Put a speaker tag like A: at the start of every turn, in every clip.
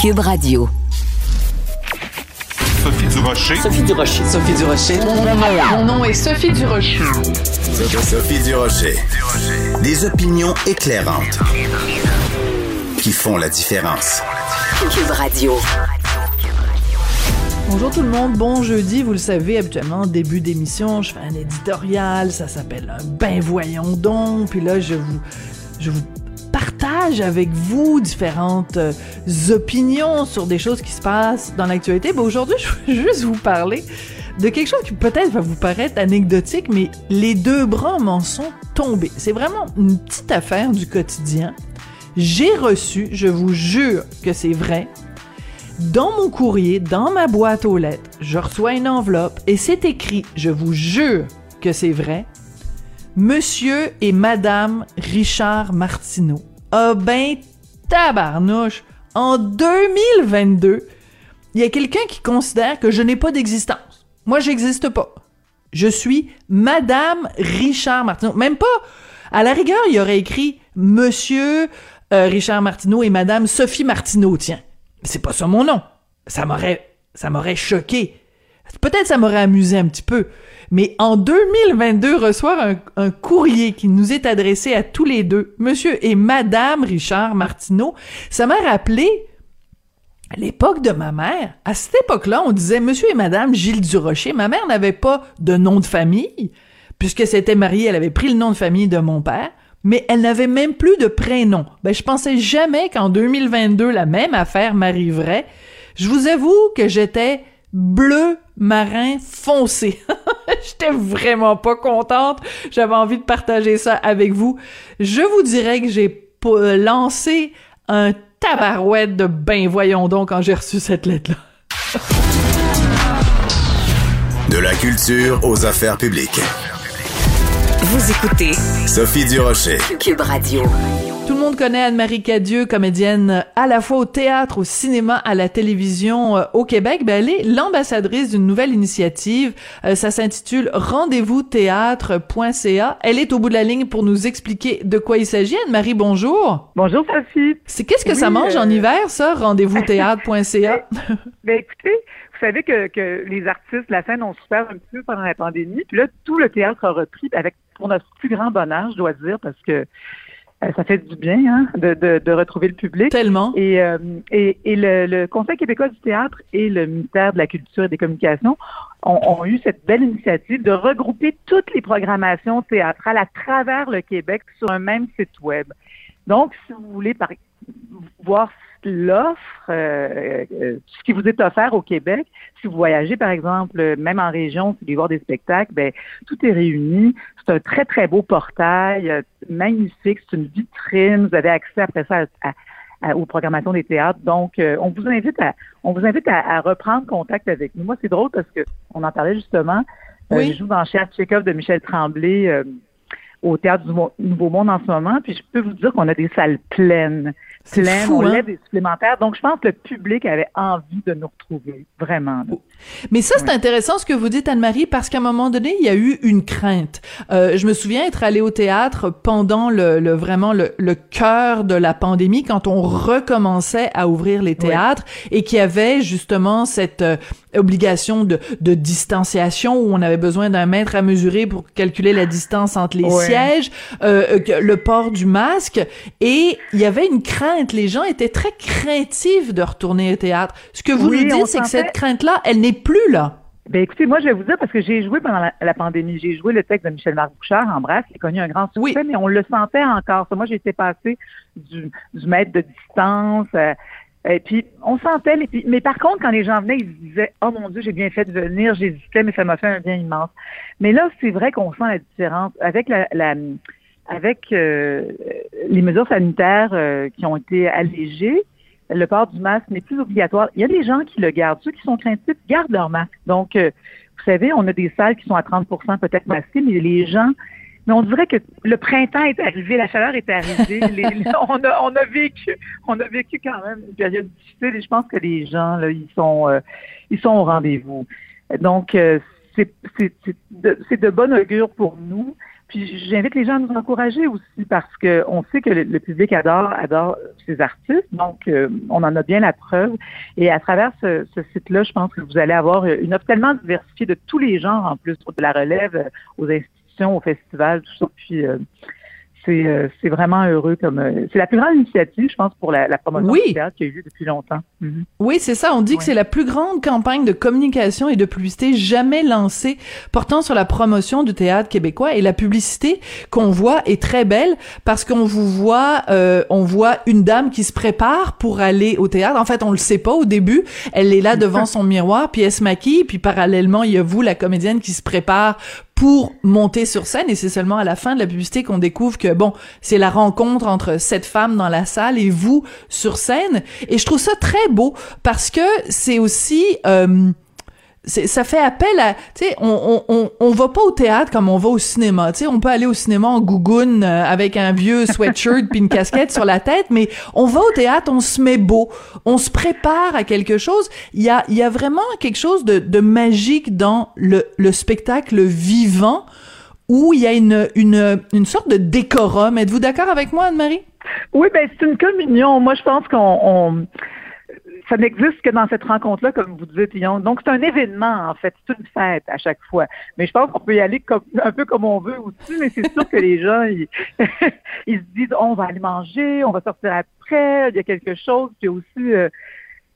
A: Cube Radio.
B: Sophie Durocher.
C: Sophie Durocher. Sophie Durocher.
D: Mon nom est Sophie Durocher.
E: Sophie Durocher. Des opinions éclairantes qui font la différence.
A: Cube Radio.
F: Bonjour tout le monde, bon jeudi, vous le savez, habituellement, début d'émission, je fais un éditorial, ça s'appelle un Ben voyons donc, puis là, je vous, je vous avec vous différentes euh, opinions sur des choses qui se passent dans l'actualité. Ben aujourd'hui, je veux juste vous parler de quelque chose qui peut-être va vous paraître anecdotique, mais les deux bras m'en sont tombés. C'est vraiment une petite affaire du quotidien. J'ai reçu, je vous jure que c'est vrai, dans mon courrier, dans ma boîte aux lettres, je reçois une enveloppe et c'est écrit, je vous jure que c'est vrai, Monsieur et Madame Richard Martineau. Ah ben tabarnouche, en 2022, il y a quelqu'un qui considère que je n'ai pas d'existence. Moi, j'existe pas. Je suis Madame Richard Martineau. Même pas. À la rigueur, il aurait écrit Monsieur euh, Richard Martineau et Madame Sophie Martineau, tiens c'est pas ça mon nom. Ça m'aurait, ça m'aurait choqué. Peut-être ça m'aurait amusé un petit peu. Mais en 2022, recevoir un, courrier qui nous est adressé à tous les deux, Monsieur et Madame Richard Martineau, ça m'a rappelé l'époque de ma mère. À cette époque-là, on disait Monsieur et Madame Gilles Durocher. Ma mère n'avait pas de nom de famille, puisque s'était mariée, elle avait pris le nom de famille de mon père mais elle n'avait même plus de prénom. Ben, je pensais jamais qu'en 2022, la même affaire m'arriverait. Je vous avoue que j'étais bleu marin foncé. J'étais vraiment pas contente. J'avais envie de partager ça avec vous. Je vous dirais que j'ai lancé un tabarouette de ben voyons donc quand j'ai reçu cette lettre-là.
E: de la culture aux affaires publiques.
A: Vous écoutez
E: Sophie Durocher.
A: Cube Radio.
F: Monde connaît Anne-Marie Cadieux, comédienne à la fois au théâtre, au cinéma, à la télévision euh, au Québec. Ben, elle est l'ambassadrice d'une nouvelle initiative. Euh, ça s'intitule Rendez-vous théâtre.ca. Elle est au bout de la ligne pour nous expliquer de quoi il s'agit. Anne-Marie, bonjour.
G: Bonjour Sophie.
F: C'est qu'est-ce que ça mange en euh, hiver, ça, rendez-vous théâtre.ca?
G: ben, ben écoutez, vous savez que, que les artistes de la scène ont souffert un peu pendant la pandémie. Puis là, tout le théâtre a repris avec, pour notre plus grand bonheur, je dois dire, parce que ça fait du bien hein, de, de, de, retrouver le public.
F: Tellement.
G: Et, euh, et, et le, le, Conseil québécois du théâtre et le ministère de la Culture et des Communications ont, ont, eu cette belle initiative de regrouper toutes les programmations théâtrales à travers le Québec sur un même site web. Donc, si vous voulez par, voir l'offre, euh, euh, ce qui vous est offert au Québec. Si vous voyagez, par exemple, même en région, si vous voulez voir des spectacles, ben, tout est réuni. C'est un très, très beau portail, euh, magnifique. C'est une vitrine. Vous avez accès après ça à, aux programmations des théâtres. Donc, on vous invite à, on vous invite à, reprendre contact avec nous. Moi, c'est drôle parce que on en parlait justement. je joue dans Cher Chekhov de Michel Tremblay au Théâtre du Nouveau Monde en ce moment, puis je peux vous dire qu'on a des salles pleines pleine, on hein? des supplémentaires. Donc, je pense que le public avait envie de nous retrouver, vraiment.
F: Mais ça, c'est intéressant ce que vous dites, Anne-Marie, parce qu'à un moment donné, il y a eu une crainte. Euh, je me souviens être allée au théâtre pendant le, le vraiment le, le cœur de la pandémie, quand on recommençait à ouvrir les théâtres et qu'il y avait justement cette euh, obligation de, de distanciation où on avait besoin d'un mètre à mesurer pour calculer la distance entre les sièges, euh, le port du masque, et il y avait une crainte. Les gens étaient très craintifs de retourner au théâtre. Ce que vous nous dites, c'est que cette crainte-là, elle n'est plus là.
G: Ben écoutez, moi je vais vous dire parce que j'ai joué pendant la, pandémie, j'ai joué le texte de Michel Marc Bouchard en brasse, qui a connu un grand succès, mais on le sentait encore. Moi j'étais passé du, du mètre de distance, euh, et puis on sentait. Les, mais par contre, quand les gens venaient, ils se disaient "Oh mon Dieu, j'ai bien fait de venir, j'hésitais, mais ça m'a fait un bien immense." Mais là, c'est vrai qu'on sent la différence avec la, la avec euh, les mesures sanitaires euh, qui ont été allégées le port du masque n'est plus obligatoire. Il y a des gens qui le gardent. Ceux qui sont craintifs gardent leur masque. Donc, euh, vous savez, on a des salles qui sont à 30% peut-être masquées, mais les gens... Mais on dirait que le printemps est arrivé, la chaleur est arrivée. on, a, on a vécu, on a vécu quand même une période difficile et je pense que les gens, là, ils sont, euh, ils sont au rendez-vous. Donc, euh, c'est de, de bon augure pour nous puis j'invite les gens à nous encourager aussi parce que on sait que le, public adore adore ces artistes, donc euh, on en a bien la preuve. Et à travers ce, site-là, je pense que vous allez avoir une offre tellement diversifiée de tous les genres en plus, de la relève aux aux festivals, tout ça. Puis euh, euh, c'est vraiment heureux comme euh, c'est la plus grande initiative, je pense, pour la, promotion du théâtre qu'il y a eu depuis longtemps.
F: Mhm. Oui, c'est ça. On dit que c'est la plus grande campagne de communication et de publicité jamais lancée portant sur la promotion du théâtre québécois. Et la publicité qu'on voit est très belle parce qu'on vous voit, euh, on voit une dame qui se prépare pour aller au théâtre. En fait, on le sait pas au début. Elle est là devant son miroir, puis elle se maquille, puis parallèlement, il y a vous, la comédienne, qui se prépare pour monter sur scène et c'est seulement à la fin de la publicité qu'on découvre que bon, c'est la rencontre entre cette femme dans la salle et vous sur scène. Et je trouve ça très beau parce que c'est aussi euh, ça fait appel à tu sais on, on, on, va pas au théâtre comme on va au cinéma. Tu sais on peut aller au cinéma en gougoune euh, avec un vieux sweatshirt puis une casquette sur la tête mais on va au théâtre on se met beau on se prépare à quelque chose. Il y a il y a vraiment quelque chose de, de magique dans le, le spectacle vivant où il y a une une une sorte de décorum. Êtes-vous d'accord avec moi Anne-Marie?
G: Oui ben c'est une communion. Moi je pense qu'on ça n'existe que dans cette rencontre-là, comme vous dites, Donc, c'est un événement, en fait. C'est une fête à chaque fois. Mais je pense qu'on peut y aller comme, un peu comme on veut aussi, mais c'est sûr que les gens, ils, se disent, on va aller manger, on va sortir après, il y a quelque chose. Puis aussi, euh,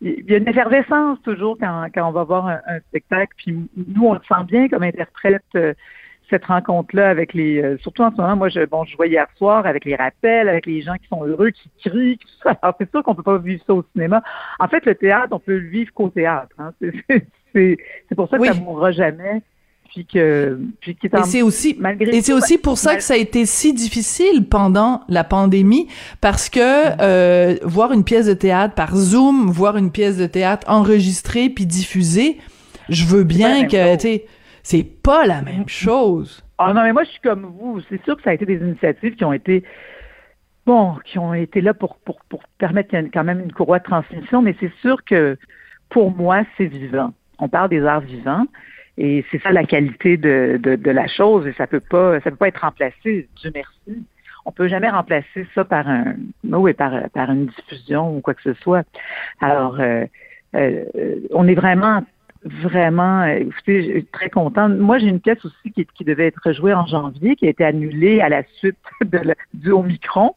G: il y a une effervescence toujours quand, quand on va voir un, spectacle. Puis nous, on le sent bien comme interprète. Euh, cette rencontre-là avec les, euh, surtout en ce moment, moi, je, bon, je vois hier soir avec les rappels, avec les gens qui sont heureux, qui crient, tout ça. Alors, c'est sûr qu'on peut pas vivre ça au cinéma. En fait, le théâtre, on peut le vivre qu'au théâtre. Hein. C'est pour ça que ça ne mourra jamais. Puis que, puis
F: et c'est aussi, et c'est aussi pour ça que ça a été si difficile pendant la pandémie, parce que euh, voir une pièce de théâtre par Zoom, voir une pièce de théâtre enregistrée puis diffusée, je veux bien que, tu sais, c'est pas la même chose.
G: Ah non, mais moi, je suis comme vous. C'est sûr que ça a été des initiatives qui ont été, bon, qui ont été là pour, pour, pour permettre quand même une courroie de transmission, mais c'est sûr que pour moi, c'est vivant. On parle des arts vivants. Et c'est ça la qualité de, de, la chose et ça peut pas ça peut pas être remplacé, Dieu merci. On peut jamais remplacer ça par un oui, par, par une diffusion ou quoi que ce soit. Alors euh, euh, on est vraiment vraiment, euh, écoutez, très contente. Moi, j'ai une pièce aussi qui, qui, devait être jouée en janvier, qui a été annulée à la suite de du Omicron.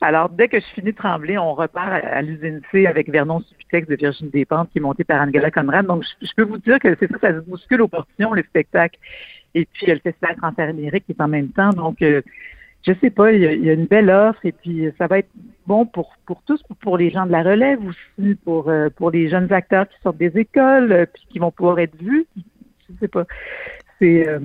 G: Alors, dès que je finis de trembler, on repart à, l'usine C avec Vernon Subutex de Virginie Despentes, qui est monté par Angela Conrad. Donc, je, peux vous dire que c'est ça, ça se bouscule aux portions, le spectacle. Et puis, le Festival Transamérique qui est en même temps. Donc, euh, je sais pas, il y, a, une belle offre et puis ça va être bon pour pour tous, pour les gens de la relève aussi, pour euh, pour les jeunes acteurs qui sortent des écoles euh, puis qui vont pouvoir être vus. Je sais pas.
F: Euh,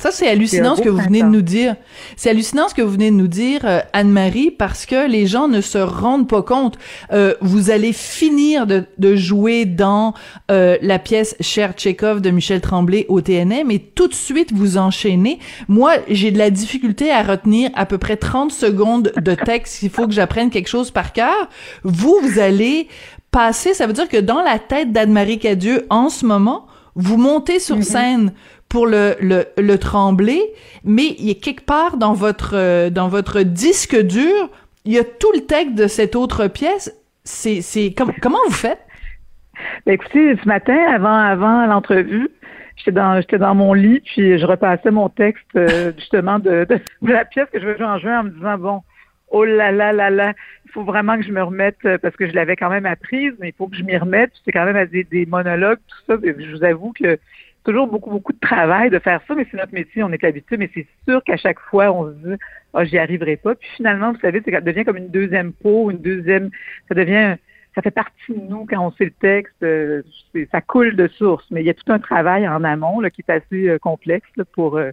F: ça, c'est hallucinant ce que vous venez de nous dire. C'est hallucinant ce que vous venez de nous dire, euh, Anne-Marie, parce que les gens ne se rendent pas compte. Euh, vous allez finir de, de jouer dans la pièce Cher Tchekhov de Michel Tremblay au TNM et tout de suite vous enchaînez. Moi, j'ai de la difficulté à retenir à peu près 30 secondes de texte. Il faut que j'apprenne quelque chose par cœur. Vous, vous allez passer, ça veut dire que dans la tête d'Anne-Marie Cadieux, en ce moment, vous montez sur mm-hmm. scène pour le, le, le trembler, mais il y a quelque part dans votre euh, dans votre disque dur, il y a tout le texte de cette autre pièce. C'est c'est comment vous faites?
G: Ben, écoutez, ce matin avant avant l'entrevue, j'étais dans j'étais dans mon lit puis je repassais mon texte euh, justement de, de, la pièce que je veux jouer en juin en me disant bon oh là là là là, il faut vraiment que je me remette euh, parce que je l'avais quand même apprise, mais il faut que je m'y remette. C'est quand même des, des monologues, tout ça. Je vous avoue que toujours beaucoup, beaucoup de travail de faire ça, mais c'est notre métier, on est habitué, mais c'est sûr qu'à chaque fois, on se dit, oh, j'y arriverai pas. Puis finalement, vous savez, ça devient comme une deuxième peau, une deuxième, ça devient, ça fait partie de nous quand on sait le texte, euh, ça coule de source. Mais il y a tout un travail en amont là, qui est assez euh, complexe pour. Euh,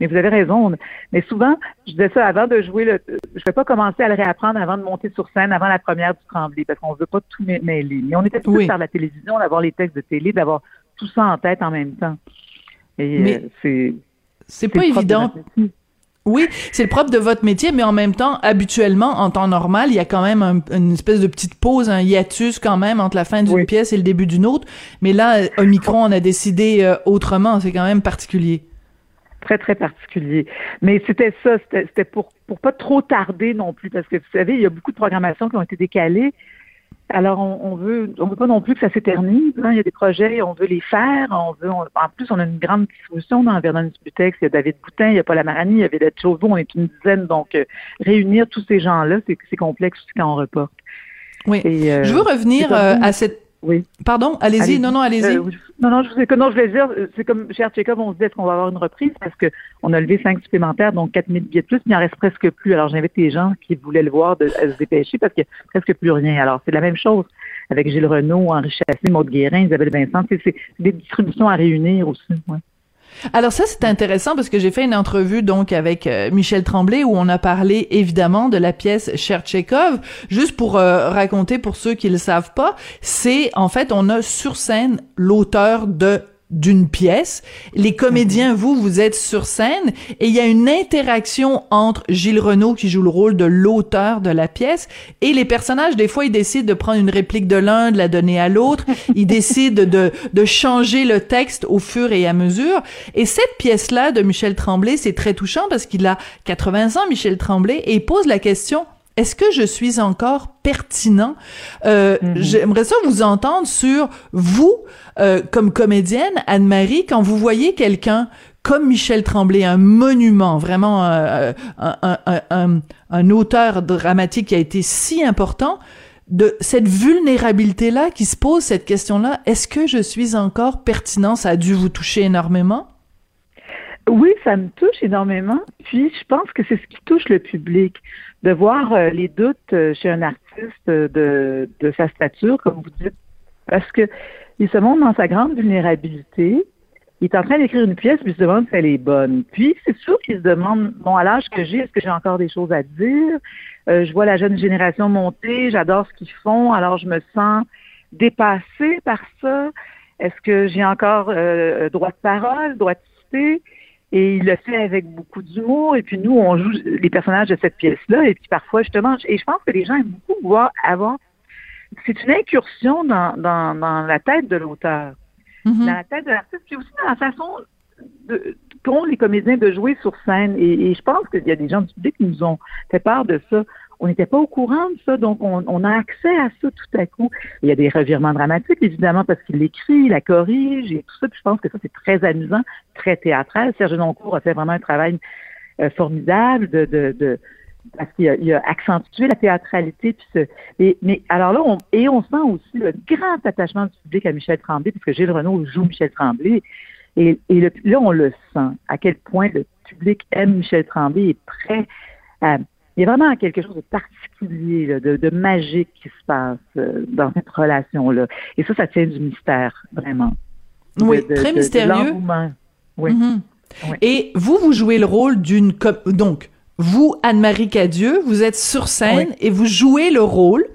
G: mais vous avez raison. Mais souvent, je disais ça avant de jouer. Le, je vais pas commencer à le réapprendre avant de monter sur scène, avant la première du tremblé, parce qu'on veut pas tout mêler. Mais on était tous oui. par la télévision, d'avoir les textes de télé, d'avoir tout ça en tête en même temps. Et mais euh, c'est
F: pas évident. Oui, c'est le propre de votre métier, mais en même temps, habituellement, en temps normal, il y a quand même une espèce de petite pause, un hiatus quand même entre la fin d'une pièce et le début d'une autre. Mais là, Omicron, on a décidé euh, autrement. C'est quand même particulier.
G: très, très particulier. Mais c'était ça, c'était pour, pour pas trop tarder non plus, parce que vous savez, il y a beaucoup de programmations qui ont été décalées. Alors, on, on veut, on veut pas non plus que ça s'éternise. Hein. Il y a des projets, on veut les faire. On veut, en plus, on a une grande distribution dans Vernon Butex. Il y a David Boutin, il y a Paul Amarani, il y a Vedette Chauveau. On est une dizaine. Donc, euh, réunir tous ces gens-là, c'est complexe quand on reporte.
F: Oui. Euh, je veux revenir euh, à cette
G: oui.
F: Pardon, allez-y. non, non, allez-y.
G: Euh, non, non, je non, je voulais dire, c'est comme cher Tchekhov, on se dit est-ce qu'on va avoir une reprise? Parce qu'on a levé cinq supplémentaires, donc 4000 billets de plus, mais il en reste presque plus. Alors, j'invite les gens qui voulaient le voir de, à se dépêcher parce qu'il n'y a presque plus rien. Alors, c'est la même chose avec Gilles Renault, Henri Chassé, Maude Guérin, Isabelle Vincent. C'est des distributions à réunir aussi. Ouais.
F: Alors ça c'est intéressant parce que j'ai fait une entrevue donc avec euh, Michel Tremblay où on a parlé évidemment de la pièce Cher Tchekhov. Juste pour euh, raconter pour ceux qui le savent pas, c'est en fait on a sur scène l'auteur de d'une pièce. Les comédiens, vous, vous êtes sur scène et il y a une interaction entre Gilles Renaud qui joue le rôle de l'auteur de la pièce et les personnages. Des fois, ils décident de prendre une réplique de l'un, de la donner à l'autre. Ils décident de, de changer le texte au fur et à mesure. Et cette pièce-là de Michel Tremblay, c'est très touchant parce qu'il a 80 ans, Michel Tremblay, et il pose la question est-ce que je suis encore pertinent? Euh, mhm. J'aimerais ça vous entendre sur vous, euh, comme comédienne, Anne-Marie, quand vous voyez quelqu'un comme Michel Tremblay, un monument, vraiment euh, un, un, auteur dramatique qui a été si important, de cette vulnérabilité-là qui se pose cette question-là, est-ce que je suis encore pertinent? Ça a dû vous toucher énormément?
G: Oui, ça me touche énormément. Puis, je pense que c'est ce qui touche le public de voir euh, les doutes euh, chez un artiste de, de sa stature, comme vous dites, parce que il se montre dans sa grande vulnérabilité. Il est en train d'écrire une pièce, puis il se demande si elle est bonne. Puis, c'est sûr qu'il se demande, bon, à l'âge que j'ai, est-ce que j'ai encore des choses à dire? Euh, je vois la jeune génération monter, j'adore ce qu'ils font, alors je me sens dépassée par ça. Est-ce que j'ai encore droit de parole, droit de citer? Et il le fait avec beaucoup d'humour. Et puis nous, on joue les personnages de cette pièce-là. Et puis parfois, justement, et je pense que les gens aiment beaucoup voir avant. C'est une incursion dans, dans, dans la tête de l'auteur, mm-hmm. dans la tête de l'artiste, puis aussi dans la façon qu'ont les comédiens de jouer sur scène. Et, et je pense qu'il y a des gens du public qui nous ont fait part de ça on n'était pas au courant de ça, donc on, a accès à ça tout à coup. Il y a des revirements dramatiques, évidemment, parce qu'il l'écrit, il la corrige et tout ça. Puis je pense que ça, c'est très amusant, très théâtral. Serge Noncourt a fait vraiment un travail euh, formidable de, de, parce qu'il a, accentué la théâtralité. Puis mais alors là, on, et on sent aussi le grand attachement du public à Michel Tremblay, puisque Gilles Renaud joue Michel Tremblay. Et, et là, on le sent, à quel point le public aime Michel Tremblay et est prêt à il y a vraiment quelque chose de particulier, de, magique qui se passe euh, dans cette relation-là. Et ça, ça tient du mystère, vraiment.
F: Oui, très mystérieux.
G: oui.
F: Oui. Et vous, vous jouez le rôle d'une... Donc, vous, Anne-Marie Cadieux, vous êtes sur scène et vous jouez le rôle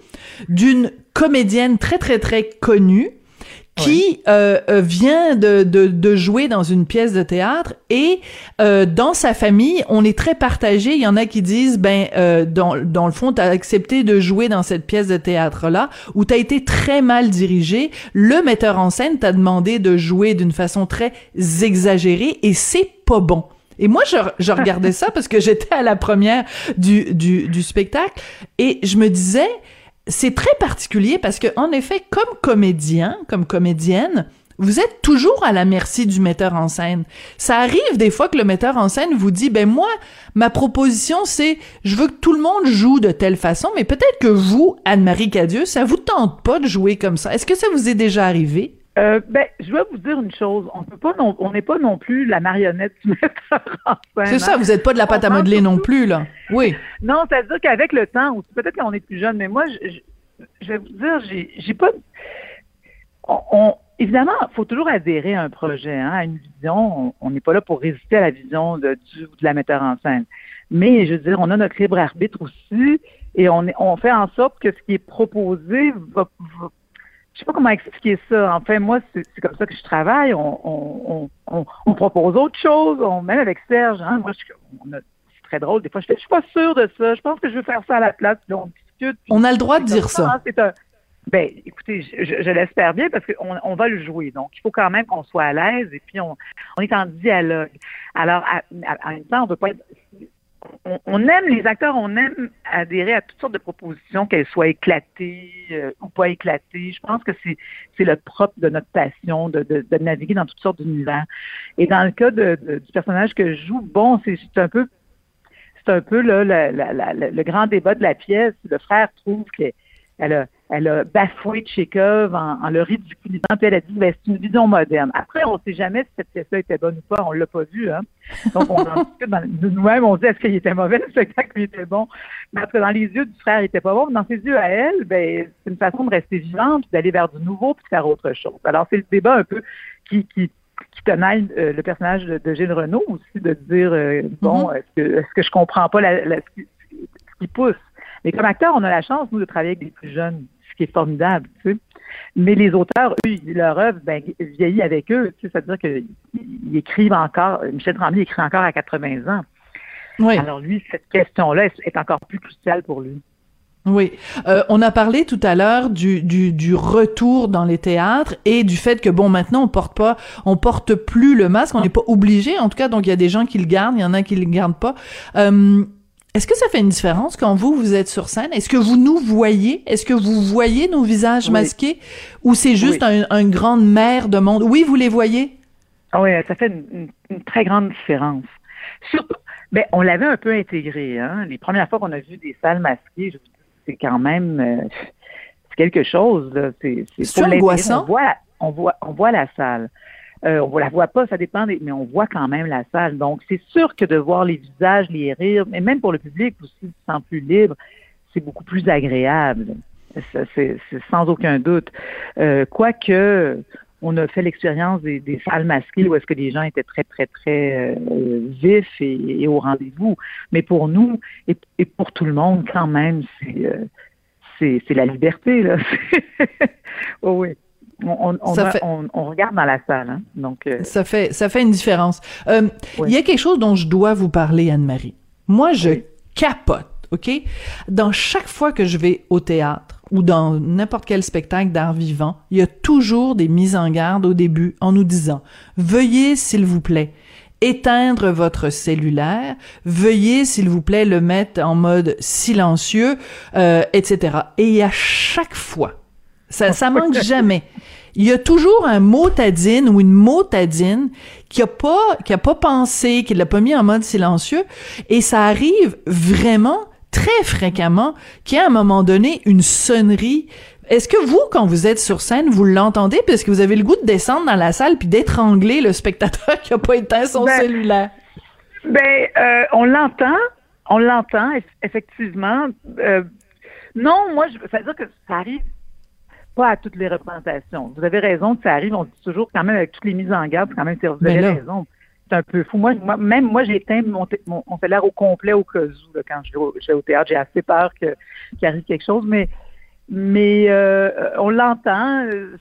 F: d'une comédienne très, très, très connue qui euh, euh, vient de, de, de, jouer dans une pièce de théâtre et euh, dans sa famille, on est très partagé. Il y en a qui disent, ben, euh, dans, dans le fond, t'as accepté de jouer dans cette pièce de théâtre-là où t'as été très mal dirigé. Le metteur en scène t'a demandé de jouer d'une façon très exagérée et c'est pas bon. Et moi, je, je regardais ça parce que j'étais à la première du, du, du spectacle et je me disais, c'est très particulier parce que, en effet, comme comédien, comme comédienne, vous êtes toujours à la merci du metteur en scène. Ça arrive des fois que le metteur en scène vous dit, ben moi, ma proposition, c'est, je veux que tout le monde joue de telle façon, mais peut-être que vous, Anne-Marie Cadieux, ça vous tente pas de jouer comme ça. Est-ce que ça vous est déjà arrivé?
G: Euh, ben, je vais vous dire une chose. On peut pas non, on n'est pas non plus la marionnette du metteur en scène.
F: C'est ça, vous n'êtes pas de la pâte à modeler non plus, là. Oui.
G: Non, c'est-à-dire qu'avec le temps, ou peut-être qu'on est plus jeune, mais moi, je, je, vais vous dire, j'ai pas. On, évidemment, il faut toujours adhérer à un projet, hein, à une vision. On n'est pas là pour résister à la vision de, du, de la metteur en scène. Mais je veux dire, on a notre libre arbitre aussi, et on, on fait en sorte que ce qui est proposé va, va je sais pas comment expliquer ça. Enfin, moi, c'est comme ça que je travaille. On, on, on, propose autre chose. On, même avec Serge, hein, moi, c'est très drôle. Des fois, je fais, je suis pas sûre de ça. Je pense que je vais faire ça à la place. on discute.
F: on a le droit de dire ça.
G: Hein, Ben, écoutez, je, je- je l'espère bien parce qu'on on va le jouer. Donc, il faut quand même qu'on soit à l'aise et puis on, on est en dialogue. Alors, à- à- en même temps, on veut pas être. On, aime les acteurs, on aime adhérer à toutes sortes de propositions, qu'elles soient éclatées euh, ou pas éclatées. Je pense que c'est c'est le propre de notre passion de, de, de naviguer dans toutes sortes d'univers. Et dans le cas de, du personnage que je joue, bon, c'est un peu c'est un peu là, le grand débat de la pièce. Le frère trouve qu'elle elle a, elle a bafoué Tchekhov en, en le ridiculisant, puis elle a dit ben, c'est une vision moderne. Après, on ne sait jamais si cette pièce-là était bonne ou pas, on l'a pas vue. Hein? Donc, on en discute dans- de nous-mêmes, on dit est-ce qu'il était mauvais, le spectacle il était bon? Mais après, dans les yeux du frère, il était pas bon. Dans ses yeux à elle, ben, c'est une façon de rester vivante, puis d'aller vers du nouveau, puis de faire autre chose. Alors, c'est le débat un peu qui, qui, qui tenaille euh, le personnage de, de Gilles Renault aussi, de dire euh, bon, est-ce que, est-ce que je comprends pas la, la- ce, qui, ce qui pousse? Mais comme acteur, on a la chance, nous, de travailler avec des plus jeunes, ce qui est formidable, tu sais. Mais les auteurs, eux, leur œuvre ben, vieillit avec eux, tu sais, c'est-à-dire qu'ils écrivent encore, Michel Tremblay écrit encore à 80 ans.
F: Oui.
G: Alors lui, cette question-là est- est encore plus cruciale pour lui.
F: Oui. Euh, on a parlé tout à l'heure du, du, du retour dans les théâtres et du fait que bon maintenant on porte pas on porte plus le masque, on n'est pas obligé en tout cas donc il y a des gens qui le gardent, il y en a qui le gardent pas. Euh, est-ce que ça fait une différence quand vous vous êtes sur scène? Est-ce que vous nous voyez? Est-ce que vous voyez nos visages
G: Oui.
F: masqués? Ou c'est juste
G: Oui.
F: un, mer de monde? Oui, vous les voyez?
G: Ah oui, ça fait une, très grande différence. Surtout, ben, on l'avait un peu intégré. Hein? Les premières fois qu'on a vu des salles masquées, c'est quand même euh, c'est quelque chose. C'est,
F: angoissant?
G: On voit, on voit, on voit la salle. Euh, on la voit pas, ça dépend, des, mais on voit quand même la salle. Donc, c'est sûr que de voir les visages, les rires, mais même pour le public aussi, se sent plus libre, c'est beaucoup plus agréable. C'est, sans aucun doute. Euh, quoique, on a fait l'expérience des, des salles masquées où est-ce que les gens étaient très, très, très euh, vifs et, et au rendez-vous. Mais pour nous et, et pour tout le monde, quand même, c'est euh, la liberté. Là. oh, oui. On, on, on,
F: Ça
G: a-
F: fait-
G: on, on regarde dans la salle. Hein? Donc, euh,
F: Ça fait ça fait une différence. Euh, Il
G: Oui.
F: y a quelque chose dont je dois vous parler, Anne-Marie. Moi, je
G: Oui.
F: capote, ok? Dans chaque fois que je vais au théâtre ou dans n'importe quel spectacle d'art vivant, il y a toujours des mises en garde au début en nous disant veuillez s'il vous plaît éteindre votre cellulaire, veuillez s'il vous plaît le mettre en mode silencieux, euh, etc. Et à chaque fois, ça, ça manque jamais. Il y a toujours un motadine ou une motadine qui a pas, qui a pas pensé, qui l'a pas mis en mode silencieux, et ça arrive vraiment très fréquemment qu'il y a à un moment donné une sonnerie. Est-ce que vous, quand vous êtes sur scène, vous l'entendez? Parce que vous avez le goût de descendre dans la salle puis d'étrangler le spectateur qui a pas éteint son
G: Ben,
F: cellulaire?
G: Ben, euh, on l'entend, on l'entend, eff- effectivement. Euh, non, moi, je veux dire que ça arrive pas à toutes les représentations. Vous avez raison que ça arrive, on dit toujours quand même avec toutes les mises en garde, quand même, c'est- vous avez raison. C'est un peu fou. Moi, moi- même moi, j'ai éteint mon, mon, mon cellulaire au complet au cas où, là, quand je vais au, je vais au théâtre. J'ai assez peur qu'il arrive quelque chose, mais, mais euh, on l'entend. euh,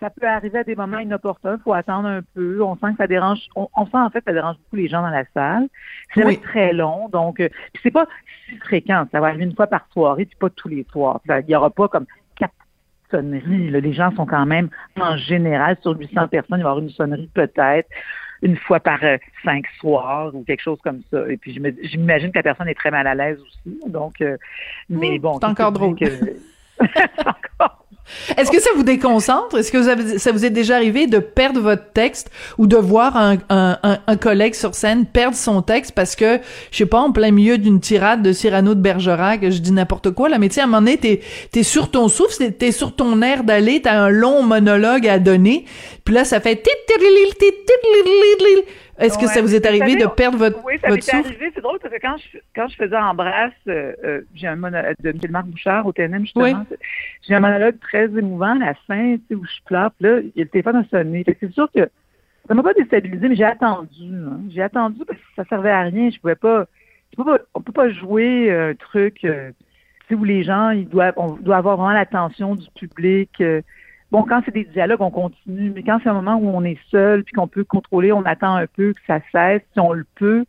G: ça peut arriver à des moments inopportuns. Il faut attendre un peu. On sent que ça dérange. On, on sent en fait que ça dérange beaucoup les gens dans la salle. C'est
F: Oui.
G: très long, donc euh, c'est pas si fréquent. Ça va arriver une fois par soirée, puis pas tous les soirs. Il y aura pas comme là. Les gens sont quand même en général sur 800 personnes. Il va y avoir une sonnerie peut-être une fois par euh, cinq soirs ou quelque chose comme ça. Et puis j'imagine que la personne est très mal à l'aise aussi. Donc, euh, mais
F: Mmh,
G: bon,
F: c'est encore drôle.
G: que- c'est encore
F: Est-ce que ça vous déconcentre? Est-ce que ça vous est déjà arrivé de perdre votre texte ou de voir un, un, collègue sur scène perdre son texte parce que, je sais pas, en plein milieu d'une tirade de Cyrano de Bergerac, je dis n'importe quoi, là, mais tu sais, à un moment donné, t'es, t'es sur ton souffle, t'es sur ton air d'aller, t'as un long monologue à donner, puis là, ça fait... Est-ce que
G: Ouais.
F: ça vous est arrivé
G: savez,
F: de perdre votre,
G: Oui, ça
F: souffle?
G: arrivé. C'est drôle parce que quand je, quand je faisais Embrasse, euh, euh, j'ai un monologue de Michel Marc Bouchard au TNM, justement.
F: Oui.
G: J'ai un monologue très émouvant à la fin, tu sais, où je pleure. Puis là, il y a le téléphone a sonné. Fait que c'est sûr que ça m'a pas déstabilisé, mais j'ai attendu. hein. J'ai attendu parce que ça servait à rien. Je pouvais pas. je pas on peut pas jouer un truc euh, où les gens, ils doivent, on doit avoir vraiment l'attention du public. euh, Bon, quand c'est des dialogues, on continue, mais quand c'est un moment où on est seul, puis qu'on peut contrôler, on attend un peu que ça cesse, si on le peut.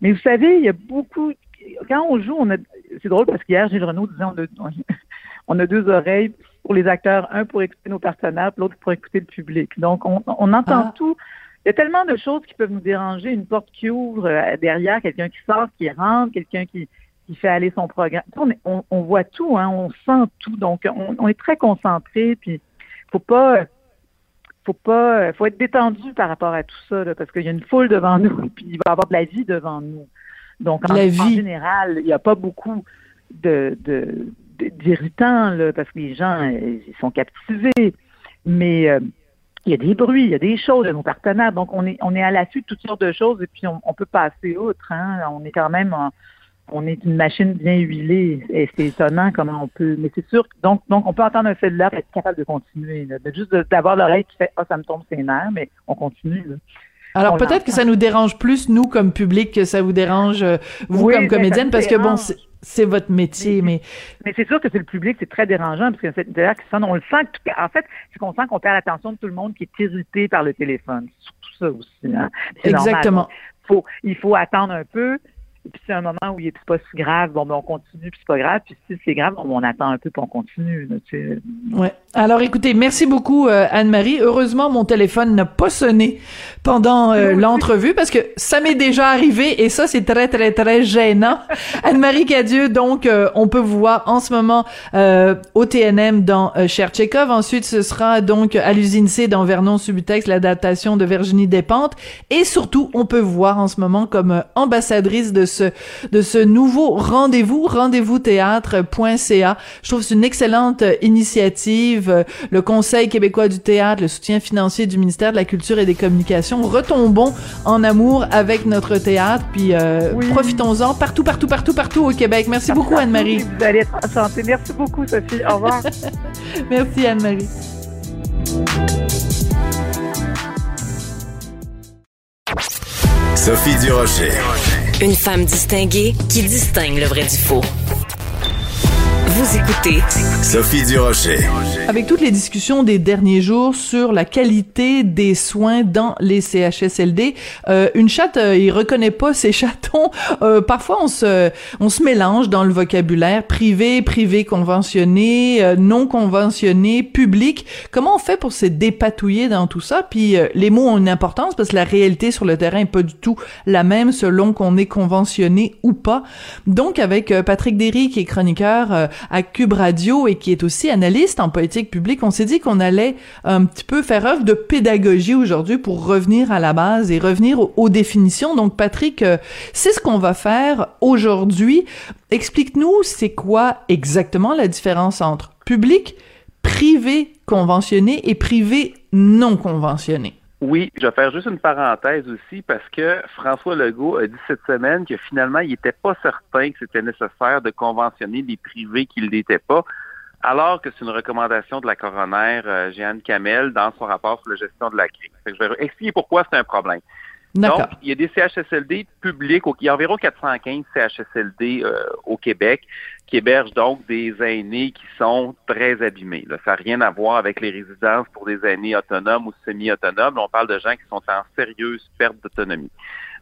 G: Mais vous savez, il y a beaucoup. Quand on joue, on a. C'est drôle parce qu'hier, Gilles Renaud disait on a, on a deux oreilles. pour les acteurs, un pour écouter nos partenaires, l'autre pour écouter le public. Donc, on, on entend
F: Ah.
G: tout. Il y a tellement de choses qui peuvent nous déranger. Une porte qui ouvre euh, derrière, quelqu'un qui sort, qui rentre, quelqu'un qui, qui fait aller son programme. On, on voit tout, hein, on sent tout. Donc, on, on est très concentré. Puis, faut pas, faut pas, faut être détendu par rapport à tout ça, là, parce qu'il y a une foule devant nous, puis il va y avoir de la vie devant nous. Donc, en,
F: La
G: en
F: vie.
G: général, il n'y a pas beaucoup de, de, de- d'irritants, là, parce que les gens, ils sont captivés. Mais euh, il y a des bruits, il y a des choses de nos partenaires. Donc, on est, on est à l'affût de toutes sortes de choses et puis on, on peut passer outre. Hein. On est quand même, en- on est une machine bien huilée et c'est étonnant comment on peut. Mais c'est sûr, que- donc, donc on peut entendre un cellulaire et être capable de continuer. là. De juste d'avoir l'oreille qui fait « Ah, ça me tombe ses nerfs », mais on continue. là.
F: Alors peut-être que ça nous dérange plus, nous, comme public, que ça vous dérange, euh, vous,
G: Oui,
F: comme
G: ça
F: comédienne, parce que bon, c'est votre métier, mais
G: Mais c'est sûr que c'est le public, c'est très dérangeant, parce que c'est d'ailleurs que ça, on le sent. en fait, c'est qu'on sent qu'on perd l'attention de tout le monde qui est irrité par le téléphone. C'est surtout ça aussi. Hein? Normal.
F: exactement.
G: faut, il faut attendre un peu. Et puis c'est un moment où il est pas si grave, bon ben on continue, puis c'est pas grave. Puis si c'est grave, on, on attend un peu, puis on continue. là, tu sais.
F: Ouais. Alors écoutez, merci beaucoup euh, Anne-Marie. Heureusement, mon téléphone n'a pas sonné pendant euh, l'entrevue parce que ça m'est déjà arrivé et ça c'est très très très gênant. Anne-Marie Cadieux, donc euh, on peut vous voir en ce moment au TNM dans Cher Tchekhov. Ensuite, ce sera donc à l'usine C dans Vernon Subutex, l'adaptation de Virginie Despentes. Et surtout, on peut vous voir en ce moment comme ambassadrice de ce de ce nouveau rendez-vous, rendez-vous théâtre.ca. Je trouve que c'est une excellente euh, initiative. Le Conseil québécois du théâtre, le soutien financier du ministère de la Culture et des Communications. Retombons en amour avec notre théâtre, puis euh,
G: Oui.
F: profitons-en partout, partout, partout, partout au Québec. Merci beaucoup Anne-Marie.
G: Vous allez être enchantée. Merci beaucoup, Sophie. Au revoir.
F: Merci Anne-Marie.
E: Sophie Durocher.
A: Une femme distinguée qui distingue le vrai du faux. Vous écoutez
E: Sophie Durocher.
F: Avec toutes les discussions des derniers jours sur la qualité des soins dans les CHSLD, euh, une chatte, euh, il reconnaît pas ses chatons. Euh, parfois, on se, on se mélange dans le vocabulaire privé, privé conventionné, euh, non conventionné, public. Comment on fait pour se dépatouiller dans tout ça? Puis euh, les mots ont une importance parce que la réalité sur le terrain est pas du tout la même selon qu'on est conventionné ou pas. Donc, avec euh, Patrick Derry, qui est chroniqueur à Cube Radio et qui est aussi analyste en politique publique, on s'est dit qu'on allait un petit peu faire œuvre de pédagogie aujourd'hui pour revenir à la base et revenir aux, aux définitions. Donc, Patrick, euh, c'est ce qu'on va faire aujourd'hui. Explique-nous, c'est quoi exactement la différence entre public, privé conventionné et privé non conventionné?
B: Oui, je vais faire juste une parenthèse aussi parce que François Legault a dit cette semaine que finalement, il n'était pas certain que c'était nécessaire de conventionner les privés qui ne l'étaient pas, alors que c'est une recommandation de la coroner euh, Jeanne Camel dans son rapport sur la gestion de la crise. Je vais expliquer pourquoi c'est un problème. Donc, il y a des CHSLD publics, il y a environ 415 CHSLD euh, au Québec qui hébergent donc des aînés qui sont très abîmés. Là. Ça n'a rien à voir avec les résidences pour des aînés autonomes ou semi-autonomes. On parle de gens qui sont en sérieuse perte d'autonomie.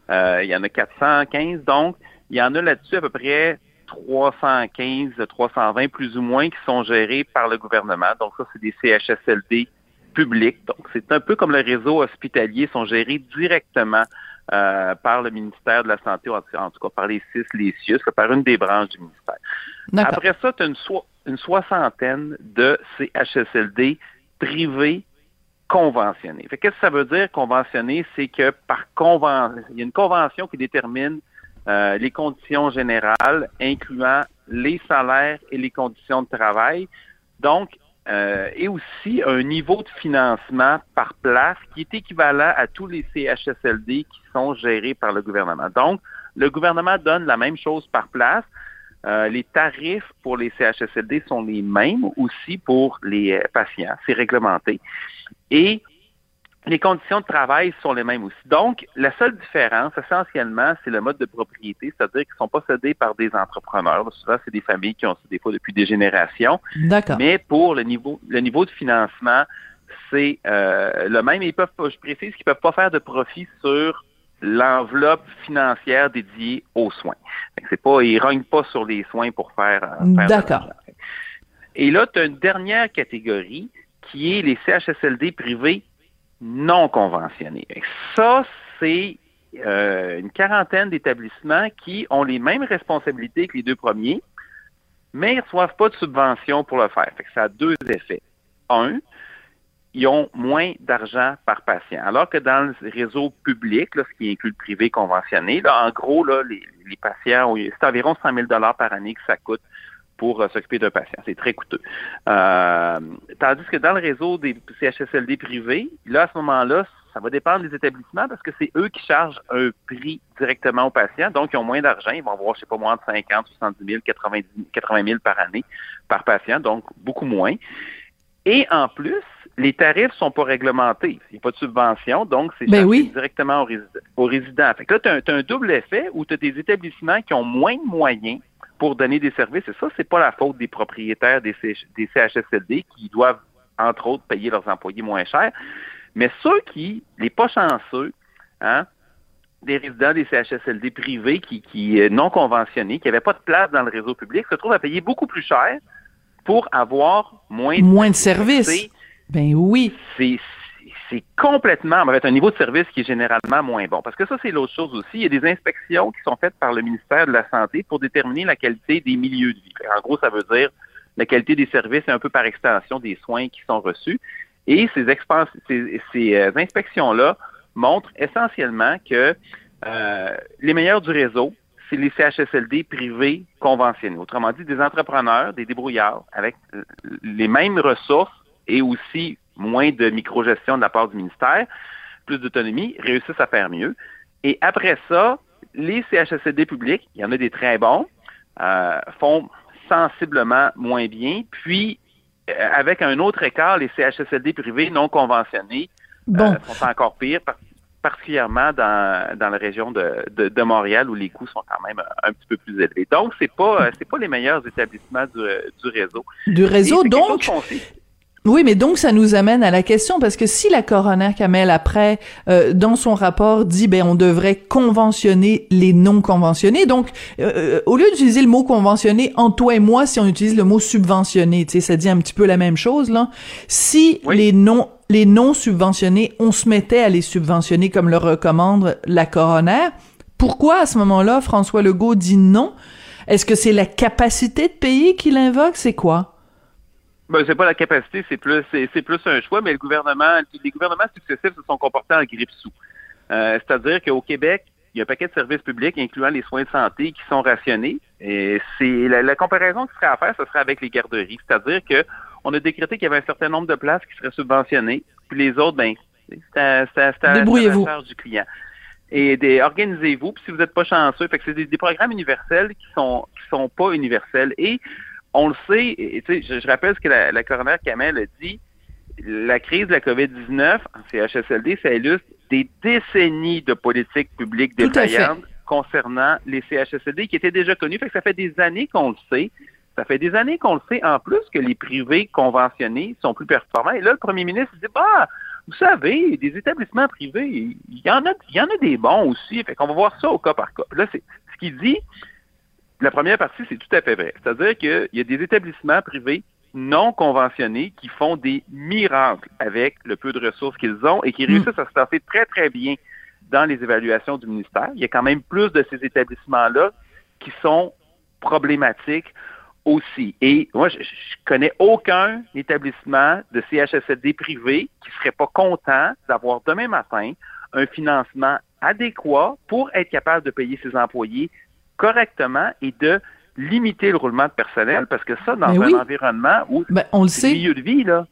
B: Euh, il y en a 415, donc il y en a là-dessus à peu près 315, 320 plus ou moins qui sont gérés par le gouvernement. Donc ça, c'est des CHSLD publics. Donc c'est un peu comme le réseau hospitalier, sont gérés directement euh, par le ministère de la Santé, en, en tout cas par les CIS, les CIUS, par une des branches du ministère. Après ça, tu as une, so- une soixantaine de CHSLD privés conventionnés. Fait, Qu'est-ce que ça veut dire conventionné? C'est que par convention, il y a une convention qui détermine euh, les conditions générales, incluant les salaires et les conditions de travail. Donc, euh, et aussi un niveau de financement par place qui est équivalent à tous les CHSLD qui sont gérés par le gouvernement. Donc, le gouvernement donne la même chose par place. Euh, les tarifs pour les CHSLD sont les mêmes aussi pour les euh, patients. C'est réglementé. Et les conditions de travail sont les mêmes aussi. Donc, la seule différence, essentiellement, c'est le mode de propriété, c'est-à-dire qu'ils sont pas cédés par des entrepreneurs. Souvent, c'est des familles qui ont des fois depuis des générations.
F: D'accord.
B: Mais pour le niveau, le niveau de financement, c'est euh, le même. Ils peuvent, pas- je précise qu'ils peuvent pas faire de profit sur l'enveloppe financière dédiée aux soins. C'est pas, ils rognent pas sur les soins pour faire. euh, faire
F: D'accord.
B: Et là, tu as une dernière catégorie qui est les CHSLD privés non conventionnés. Ça, c'est euh, une quarantaine d'établissements qui ont les mêmes responsabilités que les deux premiers, mais ils ne reçoivent pas de subvention pour le faire. Ça a deux effets. Un, ils ont moins d'argent par patient. Alors que dans le réseau public, ce qui inclut le privé conventionné, là, en gros, les patients, c'est environ 100 000 par année que ça coûte pour euh, s'occuper d'un patient. C'est très coûteux. Euh, tandis que dans le réseau des CHSLD privés, là, à ce moment-là, ça va dépendre des établissements parce que c'est eux qui chargent un prix directement aux patients. Donc, ils ont moins d'argent. Ils vont avoir, je sais pas, moins de 50, 70 000, 90, 80 000 par année par patient. Donc, beaucoup moins. Et en plus, les tarifs sont pas réglementés. Il n'y a pas de subvention, donc c'est
F: ben oui.
B: directement aux, résidents. Fait que là, tu as, un double effet où tu as des établissements qui ont moins de moyens pour donner des services. Et ça, c'est pas la faute des propriétaires des, des CHSLD qui doivent, entre autres, payer leurs employés moins cher. Mais ceux qui, les pas chanceux, hein, des résidents des CHSLD privés qui, qui euh, non conventionnés, qui n'avaient pas de place dans le réseau public, se trouvent à payer beaucoup plus cher pour avoir moins de,
F: moins de services. Ben oui.
B: C'est c'est complètement, avec un niveau de service qui est généralement moins bon. Parce que ça, c'est l'autre chose aussi. Il y a des inspections qui sont faites par le ministère de la Santé pour déterminer la qualité des milieux de vie. En gros, ça veut dire la qualité des services et un peu par extension des soins qui sont reçus. Et ces, ces, euh, inspections-là montrent essentiellement que euh, les meilleurs du réseau, c'est les CHSLD privés conventionnés. Autrement dit, des entrepreneurs, des débrouillards avec les mêmes ressources et aussi moins de microgestion de la part du ministère, plus d'autonomie, réussissent à faire mieux. Et après ça, les CHSLD publics, il y en a des très bons, euh, font sensiblement moins bien. Puis, euh, avec un autre écart, les CHSLD privés non conventionnés euh, sont encore pires, particulièrement dans, dans la région de, de, Montréal où les coûts sont quand même un petit peu plus élevés. Donc, c'est pas c'est pas les meilleurs établissements du, du réseau.
F: Du réseau, donc. Oui, mais donc ça nous amène à la question parce que si la coroner Kamel après euh, dans son rapport dit ben on devrait conventionner les non conventionnés, donc euh, euh, au lieu d'utiliser le mot conventionné en toi et moi, si on utilise le mot subventionné, tu sais, ça dit un petit peu la même chose là. Si les non les non subventionnés, on se mettait à les subventionner comme le recommande la coroner, pourquoi à ce moment-là François Legault dit non? Est-ce que c'est la capacité de payer qu'il invoque? C'est quoi?
B: Ben, c'est pas la capacité, c'est plus c'est, plus un choix, mais le gouvernement, les gouvernements successifs se sont comportés en grippe-sous. Euh, c'est-à-dire qu'au Québec, il y a un paquet de services publics, incluant les soins de santé, qui sont rationnés. Et c'est la, comparaison qui serait à faire, ce serait avec les garderies. C'est-à-dire que on a décrété qu'il y avait un certain nombre de places qui seraient subventionnées, puis les autres, ben, c'est à,
F: Débrouillez-vous.
B: du client. Et organisez-vous, puis si vous n'êtes pas chanceux, fait que c'est des, des, programmes universels qui sont qui sont pas universels. Et on le sait, et, je, je, rappelle ce que la, la coroner Kamel a dit, la crise de la COVID-19 en CHSLD, ça illustre des décennies de politique publique défaillantes concernant les CHSLD qui étaient déjà connus. Fait que ça fait des années qu'on le sait. Ça fait des années qu'on le sait en plus que les privés conventionnés sont plus performants. Et là, le premier ministre dit, bah, vous savez, des établissements privés, il y en a, il y en a des bons aussi. Fait qu'on va voir ça au cas par cas. Là, c'est ce qu'il dit, la première partie, c'est tout à fait vrai. C'est-à-dire qu'il y a des établissements privés non conventionnés qui font des miracles avec le peu de ressources qu'ils ont et qui hmm. réussissent à se passer très, très bien dans les évaluations du ministère. Il y a quand même plus de ces établissements-là qui sont problématiques aussi. Et moi, je, je connais aucun établissement de CHSLD privé qui serait pas content d'avoir demain matin un financement adéquat pour être capable de payer ses employés correctement et de limiter le roulement de personnel parce que ça, dans un environnement où
F: ben, on le sait.
B: milieu de vie, là,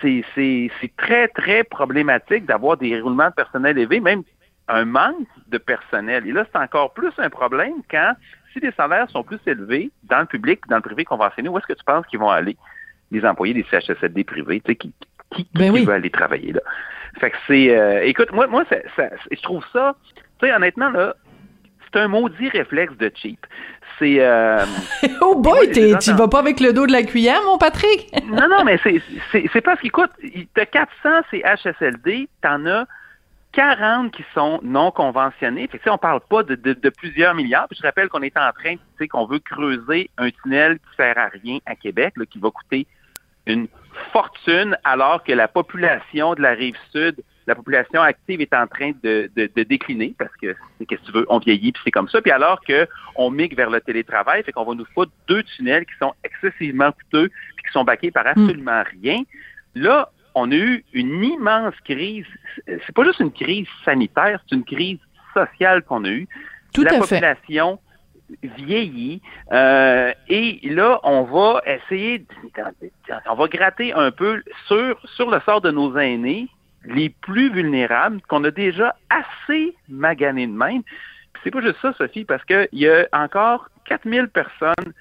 B: c'est, c'est, c'est très, très problématique d'avoir des roulements de personnel élevés, même un manque de personnel. Et là, c'est encore plus un problème quand, si les salaires sont plus élevés dans le public, dans le privé conventionné, où est-ce que tu penses qu'ils vont aller, les employés des CHSLD privés, tu sais, qui, qui,
F: ben
B: qui veut aller travailler là? Fait que c'est, euh, écoute, moi, moi, ça, ça, je trouve ça, tu sais, honnêtement, là, c'est un maudit réflexe de cheap. C'est. Euh,
F: oh boy, tu vas pas avec le dos de la cuillère, mon Patrick?
B: non, non, mais c'est parce qu'écoute, t'as 400 CHSLD, t'en as 40 qui sont non conventionnés. Fait que, on parle pas de, de, plusieurs milliards. Puis je rappelle qu'on est en train, tu sais, qu'on veut creuser un tunnel qui sert à rien à Québec, là, qui va coûter une fortune, alors que la population de la rive sud, la population active est en train de, de, décliner, parce que, qu'est-ce que tu veux, on vieillit, puis c'est comme ça. Puis alors qu'on migre vers le télétravail, fait qu'on va nous foutre deux tunnels qui sont excessivement coûteux, puis qui sont baqués par absolument rien. Là, on a eu une immense crise. C'est pas juste une crise sanitaire, c'est une crise sociale qu'on a eue.
F: Tout
B: la
F: à
B: population vieillit euh, et là on va essayer on va gratter un peu sur sur le sort de nos aînés les plus vulnérables qu'on a déjà assez magané de même. C'est pas juste ça Sophie parce qu'il y a encore 4000 personnes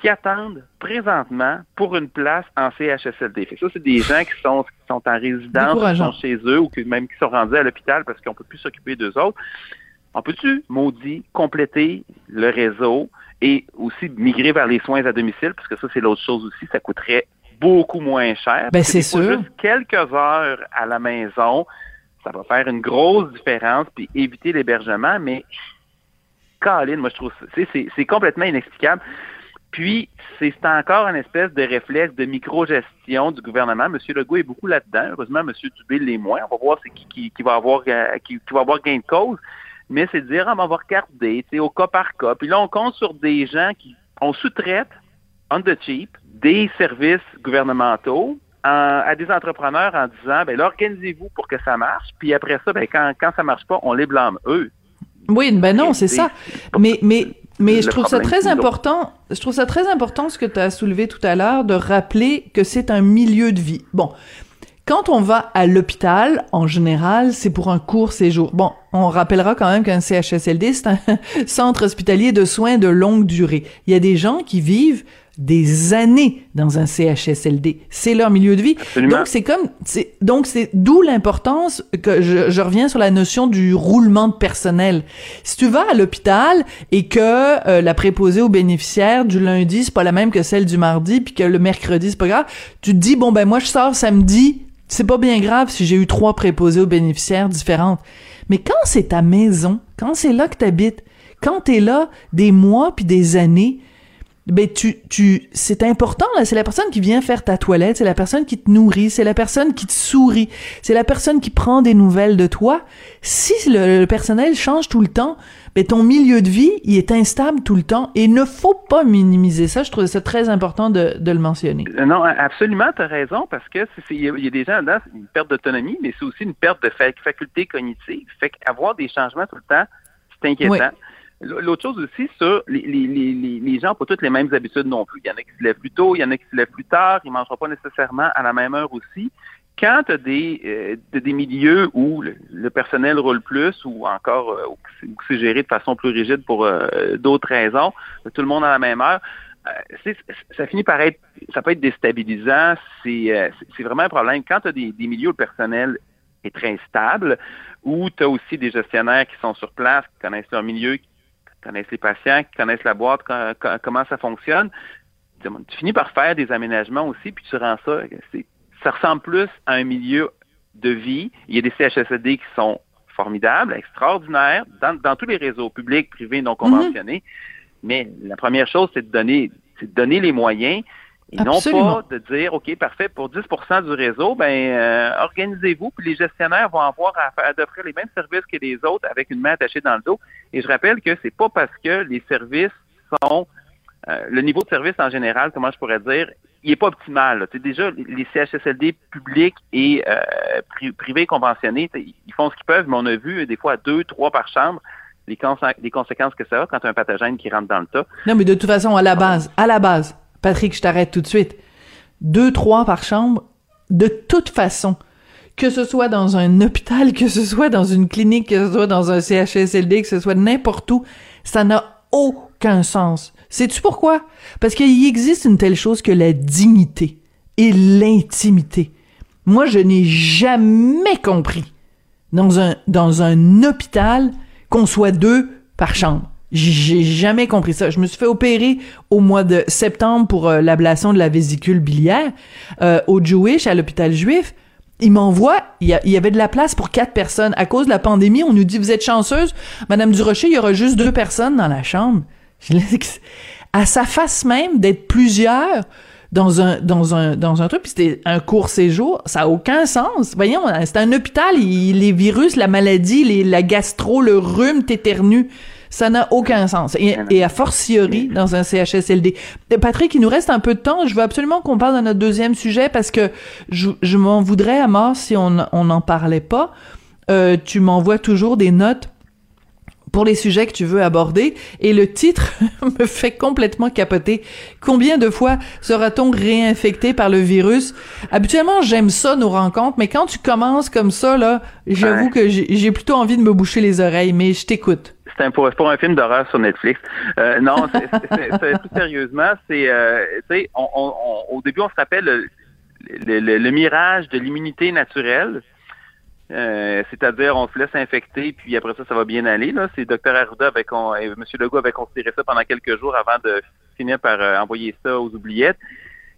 B: qui attendent présentement pour une place en CHSLD. ça, c'est des gens qui sont, qui sont en résidence, qui sont chez eux ou même qui sont rendus à l'hôpital parce qu'on ne peut plus s'occuper d'eux autres. On peut-tu, maudit, compléter le réseau et aussi migrer vers les soins à domicile, parce que ça, c'est l'autre chose aussi, ça coûterait beaucoup moins cher.
F: Ben, c'est sûr.
B: Juste quelques heures à la maison, ça va faire une grosse différence, puis éviter l'hébergement, mais Caroline, moi je trouve ça, c'est complètement inexplicable. Puis, c'est encore une espèce de réflexe de micro-gestion du gouvernement. M. Legault est beaucoup là-dedans. Heureusement, M. Dubé l'est moins. On va voir c'est qui, qui, va avoir euh, qui, va avoir gain de cause. Mais c'est de dire, ah, on va regarder, au cas par cas. Puis là, on compte sur des gens qui, on sous-traite, on the cheap, des services gouvernementaux à des entrepreneurs en disant, ben là, organisez-vous pour que ça marche. Puis après ça, ben quand, quand ça marche pas, on les blâme eux.
F: Oui, ben non, c'est ça. Mais, mais mais je trouve ça très important, je trouve ça très important ce que tu as soulevé tout à l'heure de rappeler que c'est un milieu de vie. Bon, quand on va à l'hôpital, en général, c'est pour un court séjour. Bon, on rappellera quand même qu'un CHSLD, c'est un centre hospitalier de soins de longue durée. Il y a des gens qui vivent des années dans un CHSLD. C'est leur milieu de vie. Donc c'est comme c'est donc c'est d'où l'importance que je, je, reviens sur la notion du roulement de personnel. Si tu vas à l'hôpital et que euh, la préposée aux bénéficiaires du lundi c'est pas la même que celle du mardi puis que le mercredi c'est pas grave, tu te dis bon ben moi je sors samedi, c'est pas bien grave si j'ai eu trois préposés aux bénéficiaires différentes. Mais quand c'est ta maison, quand c'est là que tu habites, quand tu es là des mois puis des années, ben tu tu c'est important là. C'est la personne qui vient faire ta toilette c'est la personne qui te nourrit c'est la personne qui te sourit c'est la personne qui prend des nouvelles de toi. Si le, personnel change tout le temps ben ton milieu de vie il est instable tout le temps et ne faut pas minimiser ça. Je trouve ça très important de, de le mentionner.
B: Euh, non absolument tu as raison parce que il y, a des gens là une perte d'autonomie mais c'est aussi une perte de faculté cognitive. Fait qu'avoir des changements tout le temps c'est inquiétant L'autre chose aussi, ça, les, gens n'ont pas toutes les mêmes habitudes non plus. Il y en a qui se lèvent plus tôt, il y en a qui se lèvent plus tard, ils ne mangeront pas nécessairement à la même heure aussi. Quand tu as des, euh, des milieux où le, personnel roule plus ou encore euh, où c'est géré de façon plus rigide pour euh, d'autres raisons, tout le monde à la même heure, ça finit par être, ça peut être déstabilisant. C'est vraiment un problème. Quand tu as des, milieux où le personnel est très stable, où tu as aussi des gestionnaires qui sont sur place, qui connaissent leur milieu, connaissent les patients, qui connaissent la boîte, comment ça fonctionne. Tu finis par faire des aménagements aussi, puis tu rends ça. Ça ressemble plus à un milieu de vie. Il y a des CHSLD qui sont formidables, extraordinaires, dans, tous les réseaux publics, privés, non conventionnés. Mais la première chose, c'est de donner, c'est de donner les moyens et non pas de dire, OK, parfait, pour 10% du réseau, ben euh, organisez-vous, puis les gestionnaires vont avoir à, à offrir les mêmes services que les autres avec une main attachée dans le dos. Et je rappelle que c'est pas parce que les services sont euh, le niveau de service en général, comment je pourrais dire, il n'est pas optimal. Déjà, les CHSLD publics et euh, privés conventionnés, ils font ce qu'ils peuvent, mais on a vu des fois deux, trois par chambre les, les conséquences que ça a quand tu as un pathogène qui rentre dans le tas.
F: Non, mais de toute façon, à la base, à la base, Patrick, je t'arrête tout de suite. Deux, trois par chambre, de toute façon, que ce soit dans un hôpital, que ce soit dans une clinique, que ce soit dans un CHSLD, que ce soit n'importe où, ça n'a aucun sens. Sais-tu pourquoi? Parce qu'il existe une telle chose que la dignité et l'intimité. Moi, je n'ai jamais compris dans un, dans un hôpital qu'on soit deux par chambre. J'ai jamais compris ça. Je me suis fait opérer au mois de septembre pour euh, l'ablation de la vésicule biliaire euh, au Jewish, à l'hôpital juif. il m'envoie, il y, avait de la place pour quatre personnes. À cause de la pandémie, on nous dit, vous êtes chanceuse, Madame Durocher, il y aura juste deux personnes dans la chambre. À sa face même d'être plusieurs dans un dans un dans un truc, puis c'était un court séjour, ça a aucun sens. Voyons, c'est un hôpital, les virus, la maladie, les, la gastro, le rhume, t'éternues. Ça n'a aucun sens. Et, et, a fortiori dans un CHSLD. Patrick, il nous reste un peu de temps. Je veux absolument qu'on parle de notre deuxième sujet parce que je, je m'en voudrais à mort si on n'en parlait pas. Euh, tu m'envoies toujours des notes pour les sujets que tu veux aborder et le titre me fait complètement capoter. Combien de fois sera-t-on réinfecté par le virus? Habituellement, j'aime ça nos rencontres, mais quand tu commences comme ça là, j'avoue que j'ai plutôt envie de me boucher les oreilles, mais je t'écoute
B: c'est un, pour, un film d'horreur sur Netflix. Euh, non, plus sérieusement, c'est, euh, tu sais, on, on, au début, on se rappelle le, le, le, mirage de l'immunité naturelle. Euh, c'est-à-dire, on se laisse infecter, puis après ça, ça va bien aller. Là. C'est Dr. Arruda avec et M. Legault avait considéré ça pendant quelques jours avant de finir par euh, envoyer ça aux oubliettes.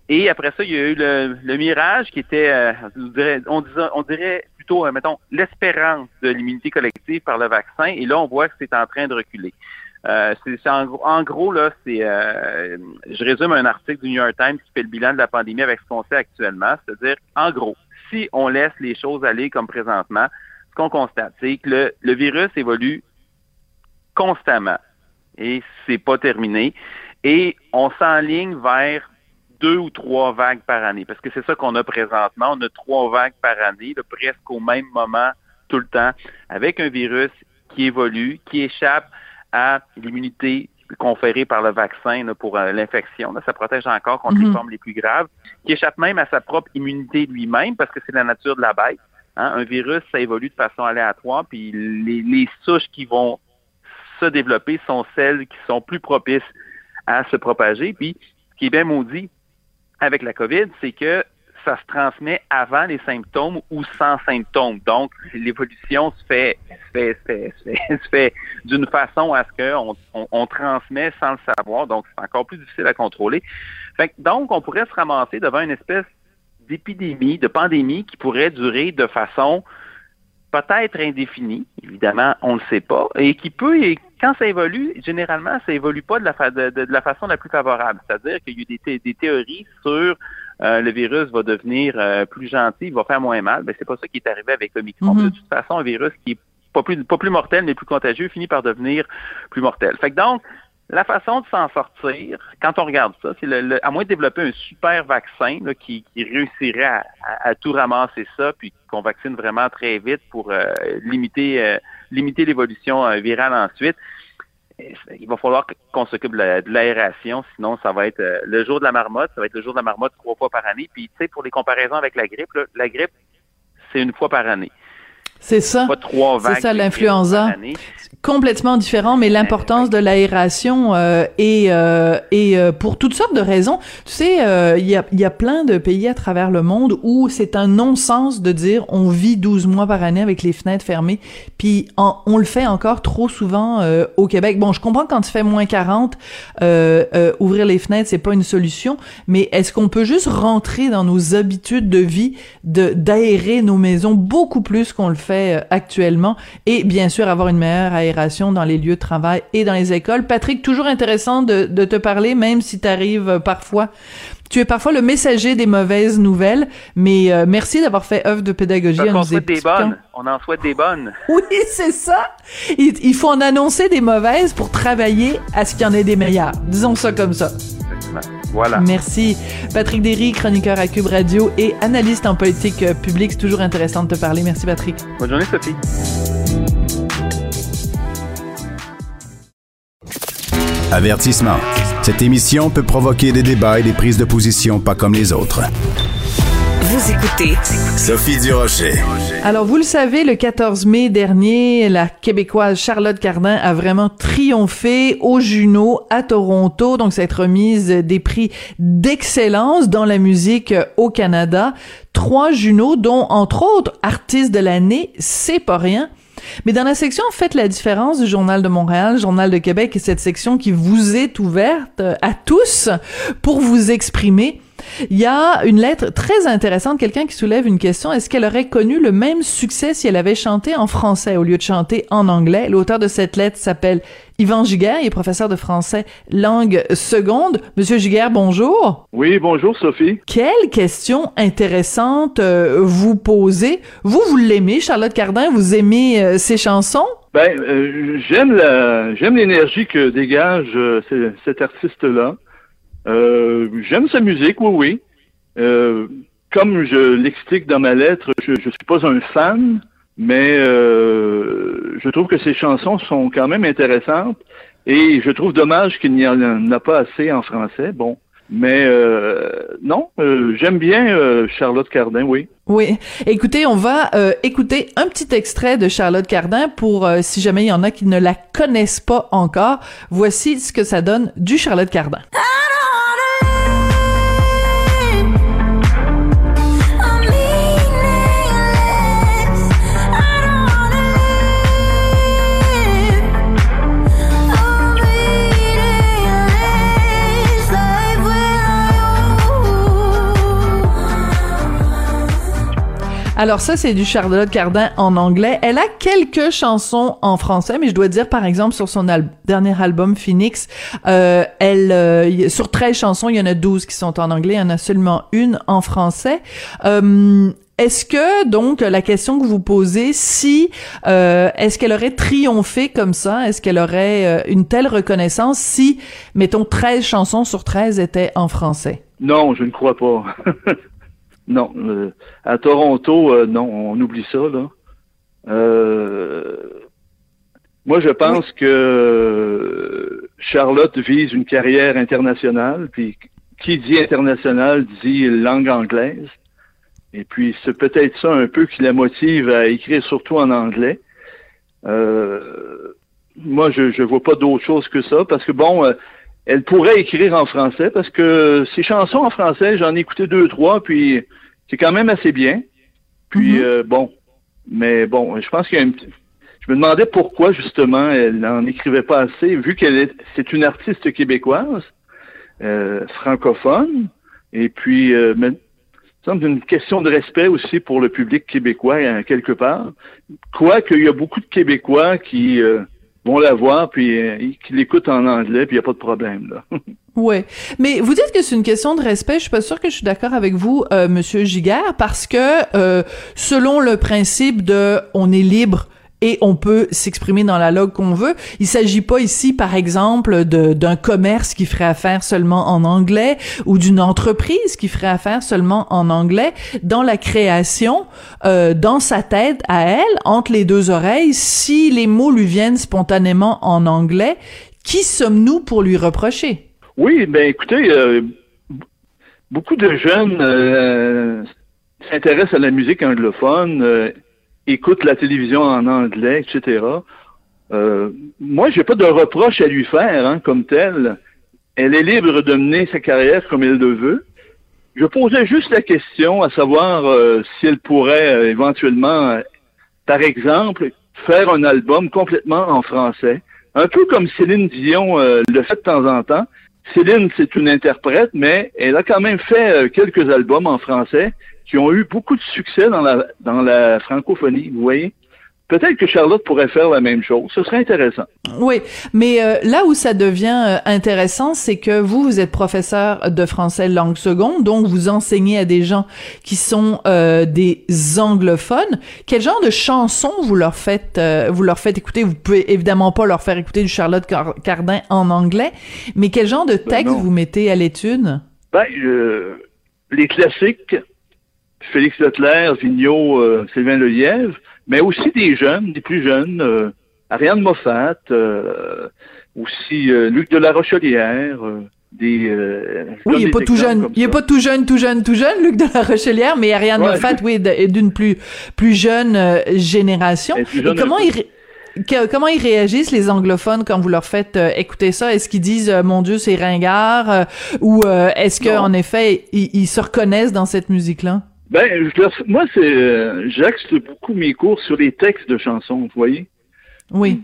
B: Et après ça, il y a eu le, mirage qui était, euh, on dirait, on on plutôt, mettons, l'espérance de l'immunité collective par le vaccin. Et là, on voit que c'est en train de reculer. C'est, en, en, gros, là, c'est, je résume un article du New York Times qui fait le bilan de la pandémie avec ce qu'on sait actuellement. C'est-à-dire, en gros, si on laisse les choses aller comme présentement, ce qu'on constate, c'est que le, virus évolue constamment et c'est pas terminé. Et on s'enligne vers deux ou trois vagues par année, parce que c'est ça qu'on a présentement. On a trois vagues par année, presque au même moment, tout le temps, avec un virus qui évolue, qui échappe à l'immunité conférée par le vaccin pour euh, l'infection. Ça protège encore contre les mhm. formes les plus graves, qui échappe même à sa propre immunité lui-même, parce que c'est la nature de la bête. Hein. Un virus, ça évolue de façon aléatoire, puis les, les souches qui vont se développer sont celles qui sont plus propices à se propager. Puis, ce qui est bien maudit, avec la COVID, c'est que ça se transmet avant les symptômes ou sans symptômes. Donc, l'évolution se fait, se fait, se fait, d'une façon à ce qu'on on, transmet sans le savoir. Donc, c'est encore plus difficile à contrôler. Fait donc, on pourrait se ramasser devant une espèce d'épidémie, de pandémie qui pourrait durer de façon peut-être indéfinie, évidemment, on ne le sait pas, et qui peut, quand ça évolue, généralement, ça évolue pas de la, de, la façon la plus favorable. C'est-à-dire qu'il y a eu des, théories sur euh, le virus va devenir euh, plus gentil, il va faire moins mal. Ben, c'est pas ça qui est arrivé avec le micron. Mm-hmm. De toute façon, un virus qui est pas plus, pas plus mortel, mais plus contagieux, finit par devenir plus mortel. Fait que donc, la façon de s'en sortir, quand on regarde ça, c'est le, à moins de développer un super vaccin qui, réussirait à, tout ramasser ça, puis qu'on vaccine vraiment très vite pour euh, limiter euh, limiter l'évolution euh, virale ensuite. Il va falloir qu'on s'occupe de l'aération, sinon ça va être le jour de la marmotte, ça va être le jour de la marmotte trois fois par année. Puis tu sais, pour les comparaisons avec la grippe, la grippe, c'est une fois par année.
F: C'est ça. C'est ça l'influenza. Complètement différent, mais l'importance de l'aération euh, et euh, et euh, pour toutes sortes de raisons. Tu sais, euh, il y a y a plein de pays à travers le monde où c'est un non-sens de dire on vit 12 mois par année avec les fenêtres fermées, puis on le fait encore trop souvent au Québec. Bon, je comprends quand il fait moins 40, ouvrir les fenêtres c'est pas une solution, mais est-ce qu'on peut juste rentrer dans nos habitudes de vie de d'aérer nos maisons beaucoup plus qu'on le fait euh, actuellement et bien sûr avoir une meilleure aération dans les lieux de travail et dans les écoles. Patrick, toujours intéressant de, te parler, même si tu arrives euh, parfois tu es parfois le messager des mauvaises nouvelles, mais euh, merci d'avoir fait œuvre de pédagogie
B: souhaite des bonnes. On en souhaite des bonnes.
F: Oui, c'est ça. Il, faut en annoncer des mauvaises pour travailler à ce qu'il y en ait des meilleures. Disons ça comme ça.
B: Voilà.
F: Merci. Patrick Derry, chroniqueur à Cube Radio et analyste en politique euh, publique. C'est toujours intéressant de te parler. Merci, Patrick.
B: Bonne journée, Sophie.
E: Avertissement. Cette émission peut provoquer des débats et des prises de position pas comme les autres.
A: Vous écoutez
E: Sophie Durocher.
F: Alors, vous le savez, le 14 mai dernier, la Québécoise Charlotte Cardin a vraiment triomphé au Juno à Toronto. Donc, cette remise des prix d'excellence dans la musique au Canada. Trois Juno, dont, entre autres, artiste de l'année, c'est pas rien. Mais dans la section Faites la différence du Journal de Montréal, Journal de Québec et cette section qui vous est ouverte à tous pour vous exprimer Il y a une lettre très intéressante, quelqu'un qui soulève une question. Est-ce qu'elle aurait connu le même succès si elle avait chanté en français au lieu de chanter en anglais? L'auteur de cette lettre s'appelle Yvan Giguère, il est professeur de français langue seconde. Monsieur Giguère, bonjour.
C: Oui, bonjour Sophie.
F: Quelle question intéressante euh, vous posez. Vous, vous l'aimez, Charlotte Cardin, vous aimez euh, ses chansons?
C: Ben, euh, j'aime la, j'aime l'énergie que dégage cet artiste-là. j'aime sa musique, oui, oui. comme je l'explique dans ma lettre, je ne suis pas un fan, mais euh, je trouve que ces chansons sont quand même intéressantes et je trouve dommage qu'il n'y en a pas assez en français. Bon, mais euh, non, euh, j'aime bien Charlotte Cardin, oui.
F: Oui. Écoutez, on va écouter un petit extrait de Charlotte Cardin pour si jamais il y en a qui ne la connaissent pas encore. Voici ce que ça donne du Charlotte Cardin. Alors ça, c'est du Charlotte Cardin en anglais. Elle a quelques chansons en français, mais je dois dire, par exemple, sur son dernier album Phoenix, euh, elle, euh, sur 13 chansons, il y en a 12 qui sont en anglais, il y en a seulement une en français. Euh, est-ce que donc la question que vous posez, si est-ce qu'elle aurait triomphé comme ça, est-ce qu'elle aurait une telle reconnaissance si, mettons, 13 chansons sur 13 étaient en français?
C: Non, je ne crois pas. Non. Euh, à Toronto, euh, non, on oublie ça, là. Euh, moi, je pense que Charlotte vise une carrière internationale, puis qui dit international dit langue anglaise. Et puis, c'est peut-être ça un peu qui la motive à écrire surtout en anglais. moi, je ne vois pas d'autre chose que ça, parce que bon, elle pourrait écrire en français parce que ces chansons en français, j'en ai écouté deux, trois, puis c'est quand même assez bien. Puis mhm. euh, bon, mais bon, je pense qu'il y a un petit... Je me demandais pourquoi justement elle n'en écrivait pas assez, vu qu'elle est c'est une artiste québécoise, euh, francophone, et puis euh, mais, semble une question de respect aussi pour le public québécois hein, quelque part. Quoique il y a beaucoup de Québécois qui euh, vont la voir puis euh, en anglais puis il a pas de problème là.
F: Ouais, mais vous dites que c'est une question de respect. Je suis pas sûre que je suis d'accord avec vous, euh, Monsieur Giguère, parce que euh, selon le principe de on est libre et on peut s'exprimer dans la langue qu'on veut. Il s'agit pas ici, par exemple, d'un commerce qui ferait affaire seulement en anglais ou d'une entreprise qui ferait affaire seulement en anglais. Dans la création, euh, dans sa tête à elle, entre les deux oreilles, si les mots lui viennent spontanément en anglais, qui sommes-nous pour lui reprocher?
C: Oui, ben écoutez, euh, beaucoup de jeunes euh, s'intéressent à la musique anglophone, euh, écoutent la télévision en anglais, etc. Euh, moi, j'ai pas de reproche à lui faire hein, comme tel. Elle est libre de mener sa carrière comme elle le veut. Je posais juste la question à savoir si elle pourrait éventuellement, par exemple, faire un album complètement en français, un peu comme Céline Dion le fait de temps en temps. Céline, c'est une interprète, mais elle a quand même fait euh, quelques albums en français qui ont eu beaucoup de succès dans la, dans la francophonie, vous voyez? Peut-être que Charlotte pourrait faire la même chose. Ce serait intéressant.
F: Oui, mais euh, là où ça devient euh, intéressant, c'est que vous, vous êtes professeur de français langue seconde, donc vous enseignez à des gens qui sont euh, des anglophones. Quel genre de chansons vous leur faites, vous leur faites écouter? Vous pouvez évidemment pas leur faire écouter du Charlotte Cardin en anglais, mais quel genre de ben texte vous mettez à l'étude?
C: Ben, les classiques, Félix Leclerc, Vigneault, Sylvain Lelièvre mais aussi des jeunes, des plus jeunes, euh, Ariane Moffat, euh, aussi euh, Luc de la Rochelière, des
F: oui, il est pas tout jeune. Il est pas tout jeune, tout jeune, tout jeune, Luc de la Rochelière, mais Ariane Moffat, oui, est d'une plus plus jeune génération. Et, comment ils comment ils réagissent les anglophones quand vous leur faites écouter ça? Est-ce qu'ils disent mon Dieu c'est ringard ou est-ce qu'en effet ils, se reconnaissent dans cette musique là
C: ben, moi, c'est, euh, j'axe beaucoup mes cours sur les textes de chansons, vous voyez?
F: Oui.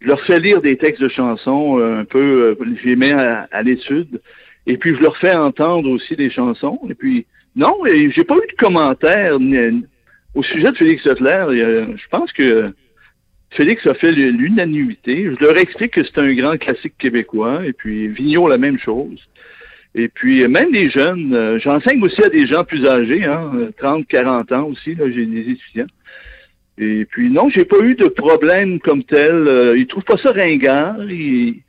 C: Je leur fais lire des textes de chansons euh, un peu, euh, je les mets à, l'étude. Et puis, je leur fais entendre aussi des chansons. Et puis, non, j'ai pas eu de commentaires au sujet de Félix Leclerc. Je pense que Félix a fait l'unanimité. Je leur explique que c'est un grand classique québécois. Et puis, Vigneault, la même chose. Et puis, même les jeunes, euh, j'enseigne aussi à des gens plus âgés, hein, 30, 40 ans aussi, j'ai des étudiants. Et puis, non, j'ai pas eu de problème comme tel. Euh, ils trouvent pas ça ringard. Ils,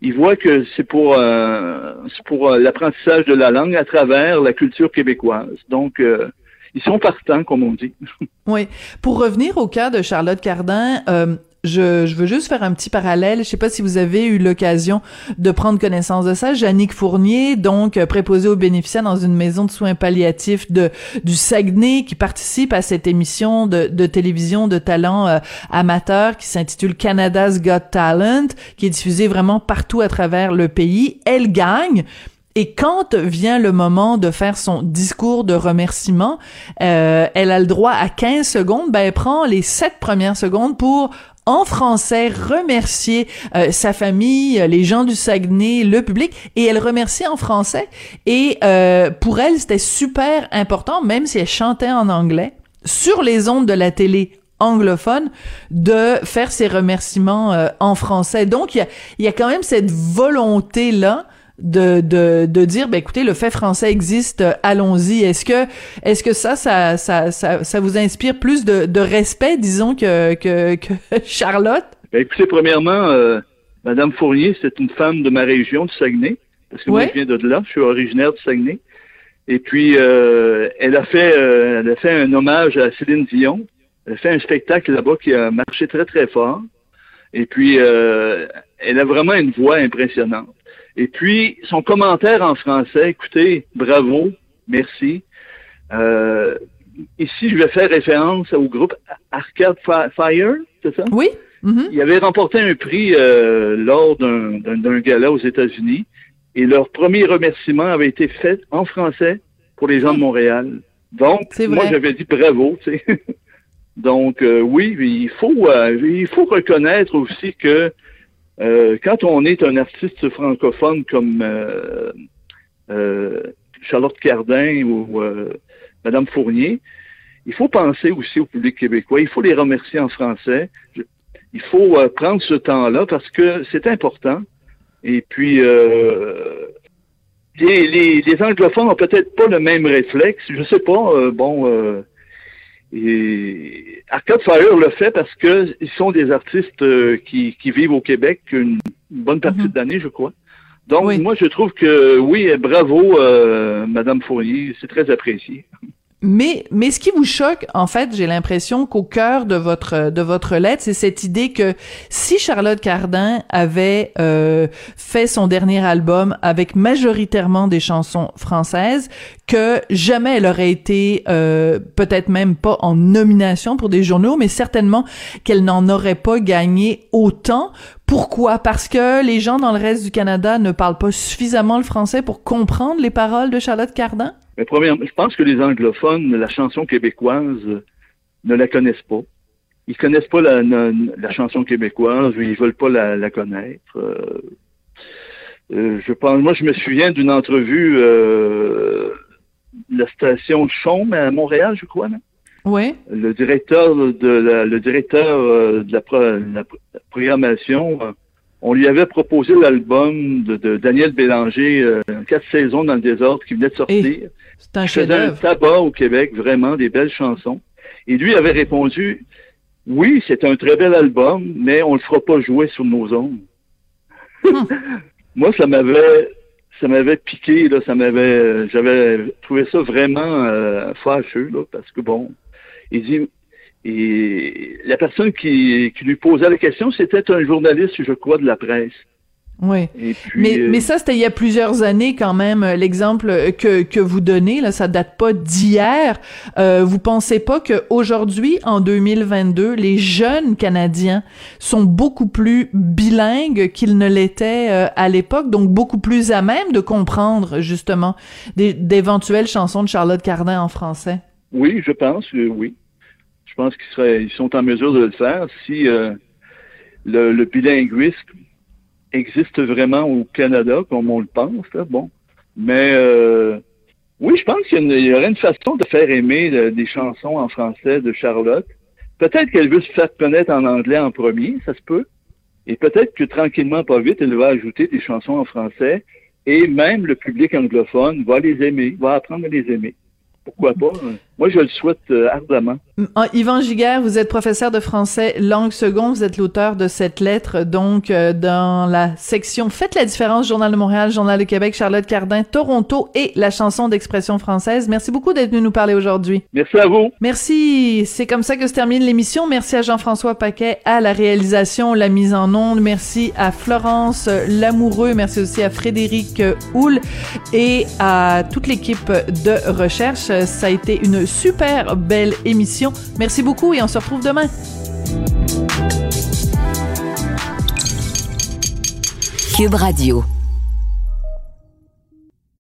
C: ils voient que c'est pour, euh, pour euh, l'apprentissage de la langue à travers la culture québécoise. Donc, euh, ils sont partants, comme on dit.
F: oui. Pour revenir au cas de Charlotte Cardin, euh, je, veux juste faire un petit parallèle. Je sais pas si vous avez eu l'occasion de prendre connaissance de ça. Jannick Fournier, donc euh, préposée aux bénéficiaires dans une maison de soins palliatifs de du Saguenay, qui participe à cette émission de, de télévision de talent euh, amateur qui s'intitule Canada's Got Talent, qui est diffusée vraiment partout à travers le pays. Elle gagne. Et quand vient le moment de faire son discours de remerciement, euh, elle a le droit à 15 secondes. Ben, elle prend les 7 premières secondes pour en français remercier euh, sa famille, euh, les gens du Saguenay, le public, et elle remercie en français. Et euh, pour elle, c'était super important, même si elle chantait en anglais, sur les ondes de la télé anglophone de faire ses remerciements en français. Donc, il y a, y a quand même cette volonté-là de, de, de dire, ben écoutez, le fait français existe, allons-y. Est-ce que, est-ce que ça, ça, ça, ça, ça vous inspire plus de, de respect, disons, que, que, que Charlotte?
C: Ben écoutez, premièrement, euh, Madame Fournier, c'est une femme de ma région, du Saguenay, parce que moi, je viens de là, je suis originaire du Saguenay. Et puis, euh, elle a fait, euh, elle a fait un hommage à Céline Dion. Elle a fait un spectacle là-bas qui a marché très très fort. Et puis, euh, elle a vraiment une voix impressionnante. Et puis, son commentaire en français, écoutez, bravo, merci. Euh, ici, je vais faire référence au groupe Arcade Fire, c'est ça?
F: Oui.
C: Mm-hmm. Il avait remporté un prix euh, lors d'un gala aux États-Unis et leur premier remerciement avait été fait en français pour les gens de Montréal. Donc, moi, j'avais dit bravo, tu sais. Donc, euh, oui, il faut, euh, il faut reconnaître aussi que euh, quand on est un artiste francophone comme euh, euh, Charlotte Cardin ou Madame Fournier, il faut penser aussi au public québécois. Il faut les remercier en français. il faut prendre ce temps-là parce que c'est important. Et puis, les, les, anglophones n'ont peut-être pas le même réflexe. Je sais pas. bon, et Arcade Fire le fait parce que ils sont des artistes euh, qui, qui, vivent au Québec une bonne partie mhm. de l'année, je crois. Donc moi je trouve que oui, bravo euh, Madame Fournier, c'est très apprécié.
F: Mais, mais ce qui vous choque, en fait, j'ai l'impression qu'au cœur de votre de votre lettre, c'est cette idée que si Charlotte Cardin avait euh, fait son dernier album avec majoritairement des chansons françaises, que jamais elle aurait été euh, peut-être même pas en nomination pour des journaux, mais certainement qu'elle n'en aurait pas gagné autant. Pourquoi? Parce que les gens dans le reste du Canada ne parlent pas suffisamment le français pour comprendre les paroles de Charlotte Cardin?
C: Mais premièrement, je pense que les anglophones, la chanson québécoise, ne la connaissent pas. Ils connaissent pas la, la, chanson québécoise ou ils veulent pas la, la connaître. Euh, euh, je pense, moi, je me souviens d'une entrevue euh, de la station Chaume à Montréal, je crois. Non?
F: Oui.
C: Le directeur de la, le directeur euh, de la, de la programmation on lui avait proposé l'album de, Daniel Bélanger, euh, quatre saisons dans le désordre, qui venait de sortir.
F: C'est un chef
C: un tabac au Québec, vraiment des belles chansons. Et lui avait répondu, oui, c'est un très bel album, mais on le fera pas jouer sur nos ondes. Hum. Moi, ça m'avait, ça m'avait piqué, là, ça m'avait, j'avais trouvé ça vraiment euh, fâcheux, là, parce que bon, il dit, et la personne qui, qui lui posait la question, c'était un journaliste, je crois, de la presse.
F: Oui. mais, euh, mais ça, c'était il y a plusieurs années quand même. Euh, l'exemple que, que vous donnez, là, ça date pas d'hier. Euh, vous pensez pas qu'aujourd'hui, en 2022, les jeunes Canadiens sont beaucoup plus bilingues qu'ils ne l'étaient euh, à l'époque, donc beaucoup plus à même de comprendre justement d'éventuelles chansons de Charlotte Cardin en français?
C: Oui, je pense, oui. Je pense qu'ils seraient, ils sont en mesure de le faire si le, le bilinguisme existe vraiment au Canada, comme on le pense. Bon, Mais euh, oui, je pense qu'il y, aurait une façon de faire aimer euh, des chansons en français de Charlotte. Peut-être qu'elle veut se faire connaître en anglais en premier, ça se peut. Et peut-être que tranquillement, pas vite, elle va ajouter des chansons en français. Et même le public anglophone va les aimer, va apprendre à les aimer pourquoi pas? Hein? Moi, je le souhaite euh, ardemment.
F: Yvan Giguère, vous êtes professeur de français langue seconde. Vous êtes l'auteur de cette lettre, donc, euh, dans la section Faites la différence, Journal de Montréal, Journal de Québec, Charlotte Cardin, Toronto et la chanson d'expression française. Merci beaucoup d'être venu nous parler aujourd'hui.
C: Merci à vous.
F: Merci. C'est comme ça que se termine l'émission. Merci à Jean-François Paquet à la réalisation, la mise en onde. Merci à Florence Lamoureux. Merci aussi à Frédéric Houle et à toute l'équipe de recherche. Ça a été une super belle émission. Merci beaucoup et on se retrouve demain.
A: Cube Radio.